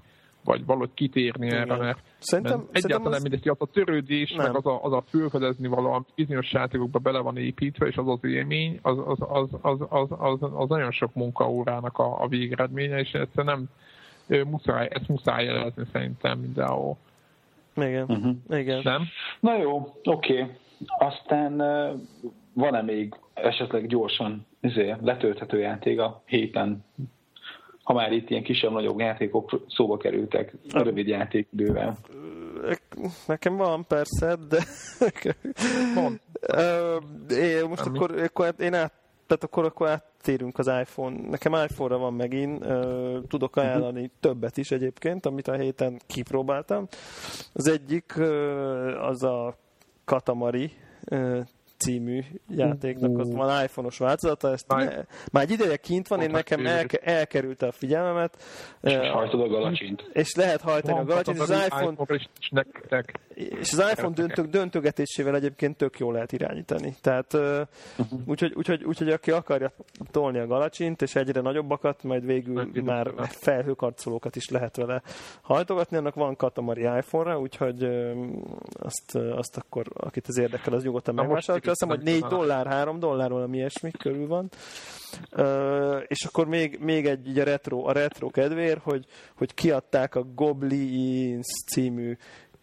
vagy valahogy kitérni Igen. erre, mert, szerintem, mert egyáltalán az... mindegy, az a törődés, nem. meg az a, az a fölfedezni valami bizonyos játékokba bele van építve, és az az élmény, az, az, az, az, az, az, az nagyon sok munkaórának a, a végeredménye, és ezt nem muszáj, ezt muszáj jelezni szerintem mindenhol. Igen. Uh-huh. Igen. Nem? Na jó, oké. Okay. Aztán van-e még esetleg gyorsan ezért letölthető játék a héten ha már itt ilyen kisebb-nagyobb játékok szóba kerültek a rövid játékidővel. Nekem van persze, de van. én most akkor, akkor én át, tehát akkor, akkor áttérünk az iPhone. Nekem iPhone-ra van megint, tudok ajánlani uh-huh. többet is egyébként, amit a héten kipróbáltam. Az egyik az a Katamari című játéknak, az van iPhone-os változata, ezt ne, már egy ideje kint van, én nekem elke, elkerülte a figyelmemet. És uh, hajtod a galacsint. És lehet hajtani a galacsint, és az iPhone, és az iPhone döntő, döntögetésével egyébként tök jól lehet irányítani. Tehát uh, úgyhogy, úgyhogy, úgyhogy aki akarja tolni a galacsint, és egyre nagyobbakat, majd végül már felhőkarcolókat is lehet vele hajtogatni, annak van katamari iPhone-ra, úgyhogy azt, azt akkor, akit az érdekel, az nyugodtan megvásárolja azt hiszem, hogy 4 dollár, 3 dollár, valami ilyesmi körül van. Uh, és akkor még, még egy így a retro, a retro kedvér, hogy, hogy kiadták a Goblins című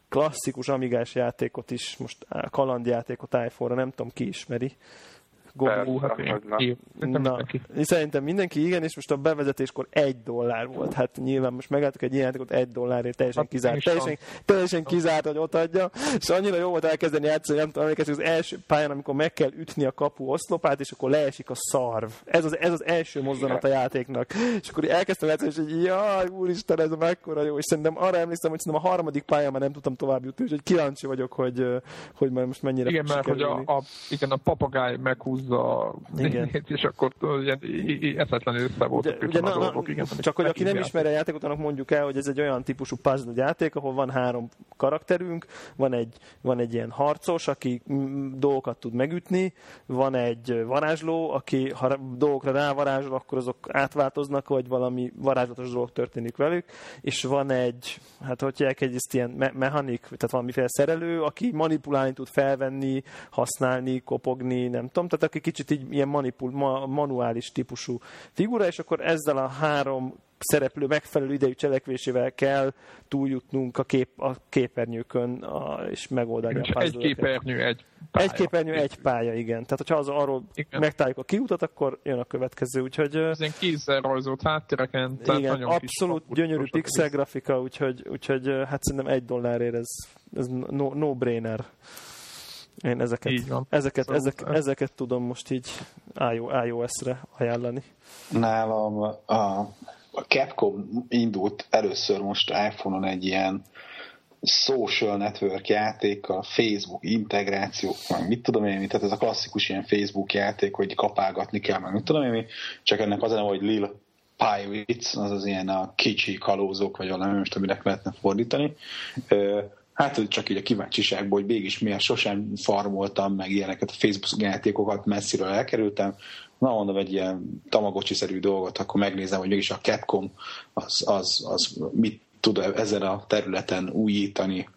klasszikus amigás játékot is, most kalandjátékot iPhone-ra, nem tudom ki ismeri. Goblin. Na, mindenki. Szerintem mindenki igen, és most a bevezetéskor egy dollár volt. Hát nyilván most megálltuk egy ilyen játékot egy dollárért, teljesen hát kizárt. Teljesen, teljesen kizárt, hogy ott adja. És annyira jó volt elkezdeni játszani, nem tudom, emlékezni, az első pályán, amikor meg kell ütni a kapu oszlopát, és akkor leesik a szarv. Ez az, ez az első mozzanat a játéknak. És akkor elkezdtem játszani, és így, jaj, úristen, ez mekkora jó. És szerintem arra emlékszem, hogy szerintem a harmadik pályán már nem tudtam tovább jutni, úgyhogy kíváncsi vagyok, hogy, hogy most mennyire Igen, mert hogy a, a, igen, a papagáj meghúz húzza igen. és akkor ilyen eszetlenül össze voltak ugye, ugye, na, dolgok. Igen, csak hogy aki nem ismeri a játékot, annak mondjuk el, hogy ez egy olyan típusú puzzle játék, ahol van három karakterünk, van egy, van egy ilyen harcos, aki dolgokat tud megütni, van egy varázsló, aki ha dolgokra rávarázsol, akkor azok átváltoznak, vagy valami varázslatos dolog történik velük, és van egy, hát hogy egy ilyen me- mechanik, tehát valamiféle szerelő, aki manipulálni tud felvenni, használni, kopogni, nem tudom, tehát aki kicsit így ilyen manipul, ma, manuális típusú figura, és akkor ezzel a három szereplő megfelelő idejű cselekvésével kell túljutnunk a, kép, a képernyőkön a, és megoldani és a Egy képernyő, egy pálya. Egy képernyő, egy pálya, igen. Tehát, hogyha az arról igen. megtaláljuk a kiutat, akkor jön a következő, úgyhogy... Ez ilyen kézzel rajzolt háttéreken. Igen, abszolút gyönyörű pixel grafika, úgyhogy, úgyhogy hát szerintem egy dollárért ez, ez no, no-brainer. Én ezeket, így van. ezeket, szóval ezek, ezeket tudom most így iOS-re ajánlani. Nálam a, a Capcom indult először most iPhone-on egy ilyen social network játékkal, Facebook integráció, meg mit tudom én, tehát ez a klasszikus ilyen Facebook játék, hogy kapálgatni kell, meg mit tudom én, csak ennek az a hogy Lil Pirates, az az ilyen a kicsi kalózok, vagy valami, most aminek lehetne fordítani. Hát csak így a kíváncsiságból, hogy mégis miért sosem farmoltam meg ilyeneket a Facebook játékokat, messziről elkerültem, na mondom egy ilyen tamagocsi-szerű dolgot, akkor megnézem, hogy mégis a Capcom az, az, az mit tud ezen a területen újítani.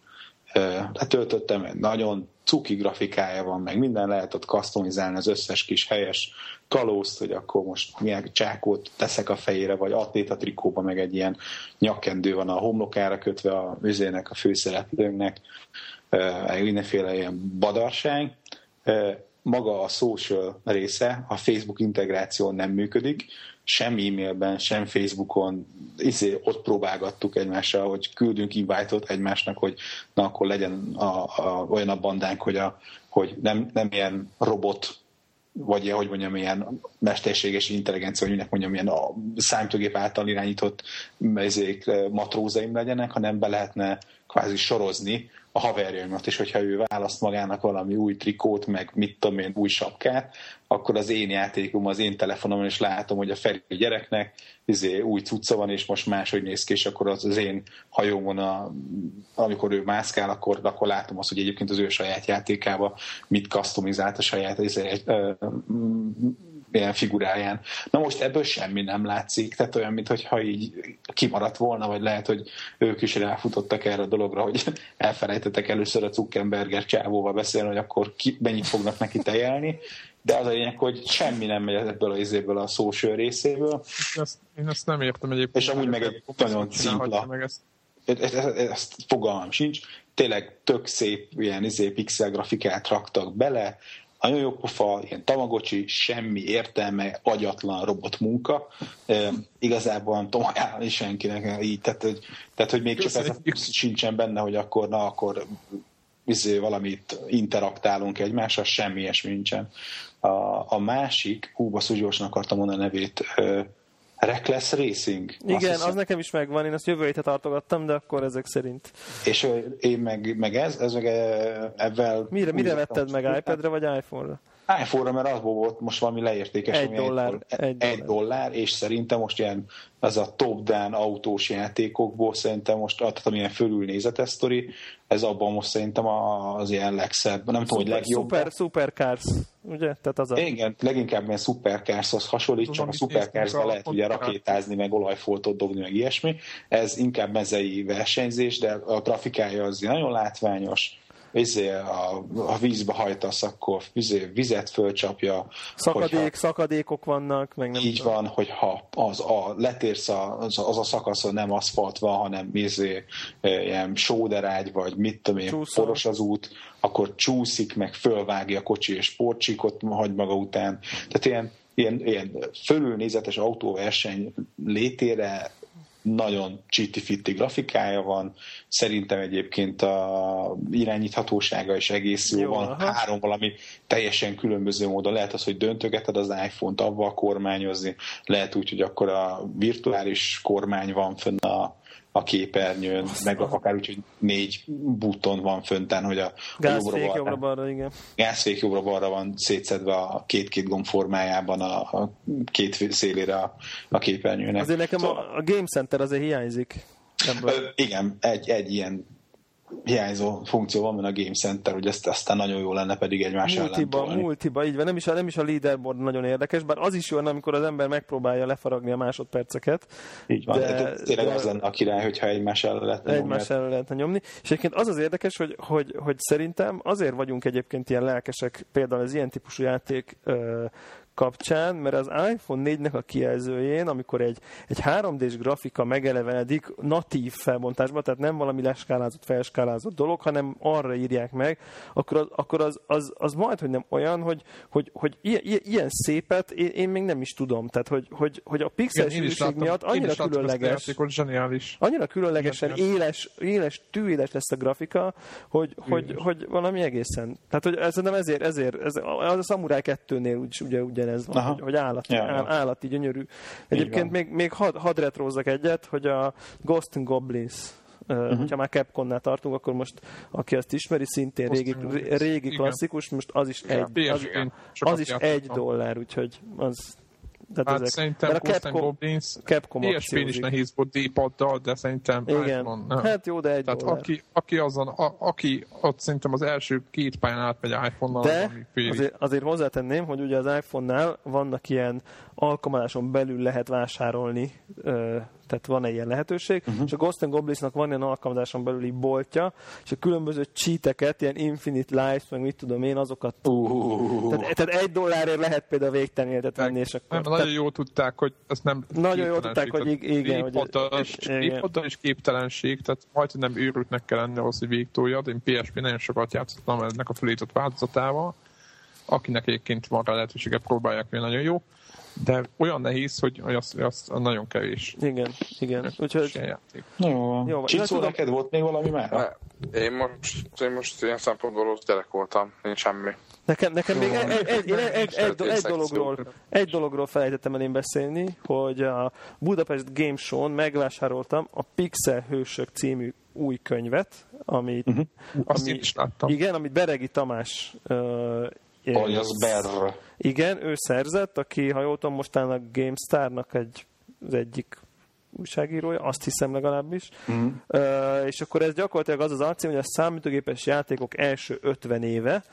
Letöltöttem, nagyon cuki grafikája van, meg minden lehet ott customizálni az összes kis helyes kalózt, hogy akkor most milyen csákót teszek a fejére, vagy atléta trikóba, meg egy ilyen nyakkendő van a homlokára kötve a műzének, a főszereplőnknek, mindenféle ilyen badarság. Maga a social része, a Facebook integráció nem működik, sem e-mailben, sem Facebookon izé, ott próbálgattuk egymással, hogy küldünk invite-ot egymásnak, hogy na akkor legyen a, a, olyan a bandánk, hogy, a, hogy nem, nem ilyen robot vagy hogy mondjam, ilyen mesterséges intelligencia, hogy mondjam, ilyen a számítógép által irányított ezék, matrózaim legyenek, hanem be lehetne kvázi sorozni a haverjaimat, és hogyha ő választ magának valami új trikót, meg mit tudom én, új sapkát, akkor az én játékom, az én telefonomon is látom, hogy a Feri gyereknek izé, új cucca van, és most máshogy néz ki, és akkor az, az én hajómon, a, amikor ő mászkál, akkor, akkor látom azt, hogy egyébként az ő saját játékába mit customizált a saját izé, ö, ilyen figuráján. Na most ebből semmi nem látszik, tehát olyan, mintha így kimaradt volna, vagy lehet, hogy ők is ráfutottak erre a dologra, hogy elfelejtettek először a Zuckerberger csávóval beszélni, hogy akkor ki, mennyit fognak neki tejelni, de az a lényeg, hogy semmi nem megy ebből a izéből a social részéből. Ezt, én ezt nem értem egyébként. És amúgy meg egy nagyon szimpla. Meg ezt. Ezt, ezt, ezt fogalmam sincs. Tényleg tök szép ilyen izé, pixel grafikát raktak bele, nagyon jó pofa, ilyen tamagocsi, semmi értelme, agyatlan robot munka. E, igazából nem tudom ajánlani senkinek így, tehát hogy, tehát, hogy még csak ez sincsen benne, hogy akkor na, akkor izé, valamit interaktálunk egymással, semmi ilyesmi nincsen. A, a másik, hú, basszus, akartam mondani a nevét, Reckless Racing. Igen, az nekem is megvan, én azt jövő héten tartogattam, de akkor ezek szerint. És én meg, meg ez, ez meg ebben... Mire, mire vetted meg, iPad-re vagy iPhone-ra? iPhone-ra, mert az volt most valami leértékes. Egy dollár. Egy, egy, egy dollár, és szerintem most ilyen ez a top-down autós játékokból szerintem most, tehát amilyen fölülnézetes sztori, ez abban most szerintem az ilyen legszebb, nem tudom, hogy legjobb. Super, supercars, ugye? Tehát az a... Igen, leginkább ilyen supercarshoz hasonlít, csak a supercarsban lehet ugye rakétázni, meg olajfoltot dobni, meg ilyesmi. Ez inkább mezei versenyzés, de a grafikája az nagyon látványos izé, a, a vízbe hajtasz, akkor izé, vizet fölcsapja. Szakadék, hogyha, szakadékok vannak, meg nem Így tudom. van, hogyha az a, letérsz a, az, az a szakaszon nem aszfalt van, hanem izé, ilyen sóderágy, vagy mit tudom én, Csúszol. poros az út, akkor csúszik, meg fölvágja a kocsi, és sportcsíkot hagy maga után. Tehát ilyen, ilyen, ilyen fölülnézetes autóverseny létére nagyon csíti-fitti grafikája van, szerintem egyébként a irányíthatósága is egész jó, jó van, aha. három valami teljesen különböző módon. Lehet az, hogy döntögeted az iPhone-t avval kormányozni, lehet úgy, hogy akkor a virtuális kormány van fönn a, a képernyőn, Aztán. meg akár úgy, hogy négy buton van föntán, hogy a, Gázfék jobbra-balra, igen. Gázfék jobbra-balra van szétszedve a két-két gomb formájában a, a két szélére a, a képernyőnek. Azért nekem szóval... a, a Game Center azért hiányzik. Ebből. Igen, egy, egy ilyen hiányzó funkció van, mint a Game Center, hogy ezt aztán nagyon jó lenne pedig egymás multiba, ellen Multiba, így van. Nem is, a, nem is a leaderboard nagyon érdekes, bár az is jó, amikor az ember megpróbálja lefaragni a másodperceket. Így van, de, de tényleg de, az lenne a király, hogyha egymás ellen lehetne nyomni. Egymás ellen lehetne nyomni. És egyébként az az érdekes, hogy, hogy, hogy szerintem azért vagyunk egyébként ilyen lelkesek, például az ilyen típusú játék kapcsán, mert az iPhone 4-nek a kijelzőjén, amikor egy, egy 3D-s grafika megelevenedik natív felbontásban, tehát nem valami leskálázott, felskálázott dolog, hanem arra írják meg, akkor az, akkor az, az, az majd, hogy nem olyan, hogy, hogy, hogy ilyen, ilyen szépet én, én, még nem is tudom. Tehát, hogy, hogy, hogy a pixelsűrűség miatt annyira különleges, annyira különlegesen éles, éles, tűéles lesz a grafika, hogy, hogy, hogy valami egészen. Tehát, hogy ez, nem ezért, ezért ez, az a Samurai 2-nél úgy, ugye, ugye ugyanez van, hogy, hogy állati, ja, áll, állati gyönyörű. Egyébként még, még had, hadd retrózzak egyet, hogy a Ghost and Goblins Uh-huh. hogyha már Capcom-nál tartunk, akkor most, aki azt ismeri, szintén régi, régi klasszikus, most az is egy, az, az is egy dollár, úgyhogy az tehát hát ezek, szerintem a Capcom, Goblins Capcom PSP-n is nehéz volt d de szerintem Igen, iPhone, hát jó, de egy Tehát aki, aki, azon, a, aki ott szerintem az első két pályán átmegy iPhone-nal, de az, azért, azért hozzátenném, hogy ugye az iPhone-nál vannak ilyen alkalmazáson belül lehet vásárolni tehát van egy ilyen lehetőség, uh-huh. és a Ghost Goblinsnak van ilyen alkalmazáson belüli boltja, és a különböző cheateket, ilyen Infinite Life, meg mit tudom én, azokat... Uh. Tehát, tehát egy dollárért lehet például végtelen életet venni, és akkor... Nem, tehát, nagyon jól tudták, hogy ezt nem... Nagyon jól tudták, hogy igen, hogy... Évhatal és képtelenség, tehát majd nem őrültnek kell lenni ahhoz, hogy végtoljad. Én PSP nagyon sokat játszottam ennek a fölított változatával, akinek egyébként van rá lehetősége, próbálják, hogy nagyon jó de olyan nehéz, hogy az, az nagyon kevés. Igen, igen. Úgyhogy... Jó, jó Csincó, neked volt még valami már? Én most, én most ilyen szempontból ott gyerek voltam, nincs semmi. Nekem, nekem még egy, egy, egy, egy, egy, egy, dologról, egy dologról felejtettem el én beszélni, hogy a Budapest Game Show-n megvásároltam a Pixel Hősök című új könyvet, amit, uh-huh. Azt ami, is láttam. Igen, amit Beregi Tamás uh, Alias Berr. Igen, ő szerzett, aki, ha jól tudom, mostán a GameStar-nak egy, az egyik újságírója, azt hiszem legalábbis. Mm. Uh, és akkor ez gyakorlatilag az az alcím, hogy a számítógépes játékok első 50 éve,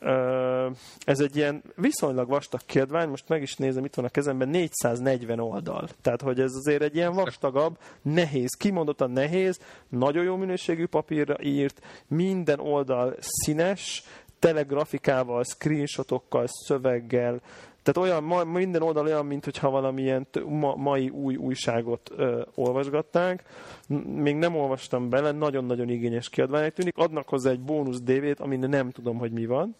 uh, ez egy ilyen viszonylag vastag kiadvány, most meg is nézem, itt van a kezemben, 440 oldal. Tehát, hogy ez azért egy ilyen vastagabb, nehéz, kimondottan nehéz, nagyon jó minőségű papírra írt, minden oldal színes, telegrafikával, screenshotokkal, szöveggel, tehát olyan, ma, minden oldal olyan, mintha valamilyen ma, mai új újságot ö, olvasgatnánk. Még nem olvastam bele, nagyon-nagyon igényes kiadvány tűnik. Adnak hozzá egy bónusz DV-t, amin nem tudom, hogy mi van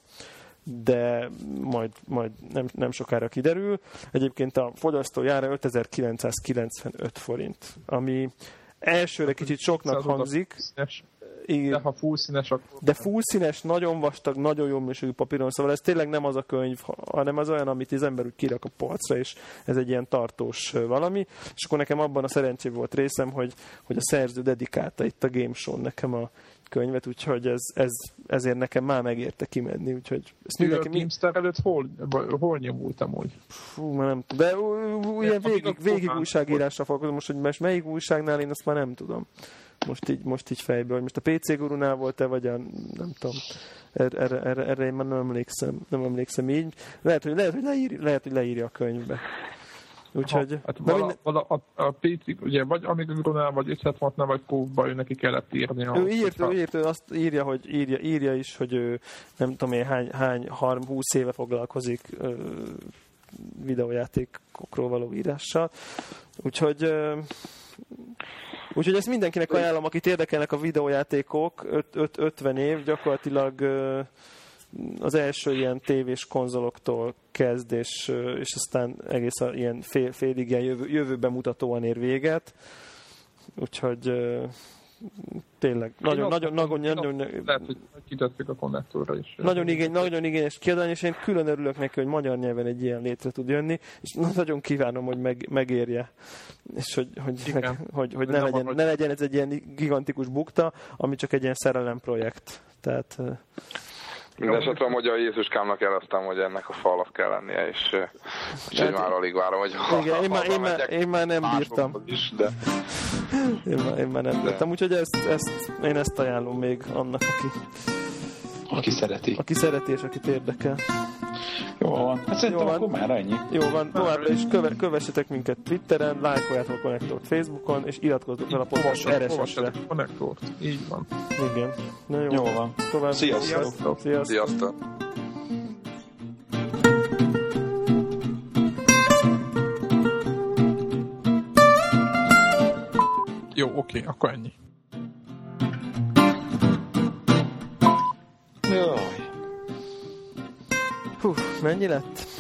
de majd, majd nem, nem sokára kiderül. Egyébként a fogyasztójára 5995 forint, ami elsőre kicsit soknak hangzik. Igen. De ha fullszínes, akkor... De fullszínes, nagyon vastag, nagyon jó minőségű papíron, szóval ez tényleg nem az a könyv, hanem az olyan, amit az ember úgy kirak a polcra, és ez egy ilyen tartós valami. És akkor nekem abban a szerencsé volt részem, hogy, hogy a szerző dedikálta itt a Game Show nekem a könyvet, úgyhogy ez, ez, ezért nekem már megérte kimenni, úgyhogy ezt mindenki... A Teamster előtt hol, hol nyomultam úgy? Fú, már nem tudom. De ugye végig, végig újságírásra fogok, most, hogy most melyik újságnál, én azt már nem tudom most így, most így fejből. Most a PC gurunál volt-e, vagy a, nem tudom, erre, erre, erre, erre én már nem emlékszem, nem emlékszem így. Lehet, hogy, lehet, hogy, leír, lehet, hogy leírja a könyvbe. Úgyhogy... Ha, hát vala, minden... vala, a, a PC, ugye, vagy Amigronál, vagy 576 vagy Cove-ba ő neki kellett írni. Ő írt, ő írt, ő azt írja, hogy írja, írja is, hogy ő nem tudom én hány, hány 20 éve foglalkozik ö, videójátékokról való írással. Úgyhogy ö, Úgyhogy ezt mindenkinek ajánlom, akit érdekelnek a videójátékok, 50 év, gyakorlatilag az első ilyen tévés konzoloktól kezd, és, és aztán egész a, ilyen fél, félig ilyen jövő, jövőben mutatóan ér véget. Úgyhogy tényleg, nagyon, nagyon, nagyon, nagyon, nagyon, lehet, hogy a konnektorra is. Nagyon, igény, nagyon igényes kiadvány, és én külön örülök neki, hogy magyar nyelven egy ilyen létre tud jönni, és nagyon kívánom, hogy meg, megérje, és hogy, hogy, meg, hogy, hogy ne, legyen, ne legyen ez egy ilyen gigantikus bukta, ami csak egy ilyen szerelem projekt. Tehát, Mindenesetre a magyar Jézuskámnak jeleztem, hogy ennek a falnak kell lennie, és úgyhogy hát, már alig várom, hogy igen, én, már, én, már, én már nem bírtam. Is, de... én, már, én már nem bírtam, úgyhogy ezt, ezt, én ezt ajánlom még annak, aki, aki szereti. Aki szereti és akit érdekel. Jó van. Hát szerintem Jó van. akkor már ennyi. Jó van. Továbbra is köve, kövessetek minket Twitteren, lájkoljátok a Konnektort Facebookon, és iratkozzatok fel a podcast RSS-re. Konnektort. Így van. Igen. Na jó. jó van. Tovább. Sziasztok. Sziasztok. Sziasztok. Sziasztok. Jó, oké, akkor ennyi. Jaj. Hú, mennyi lett?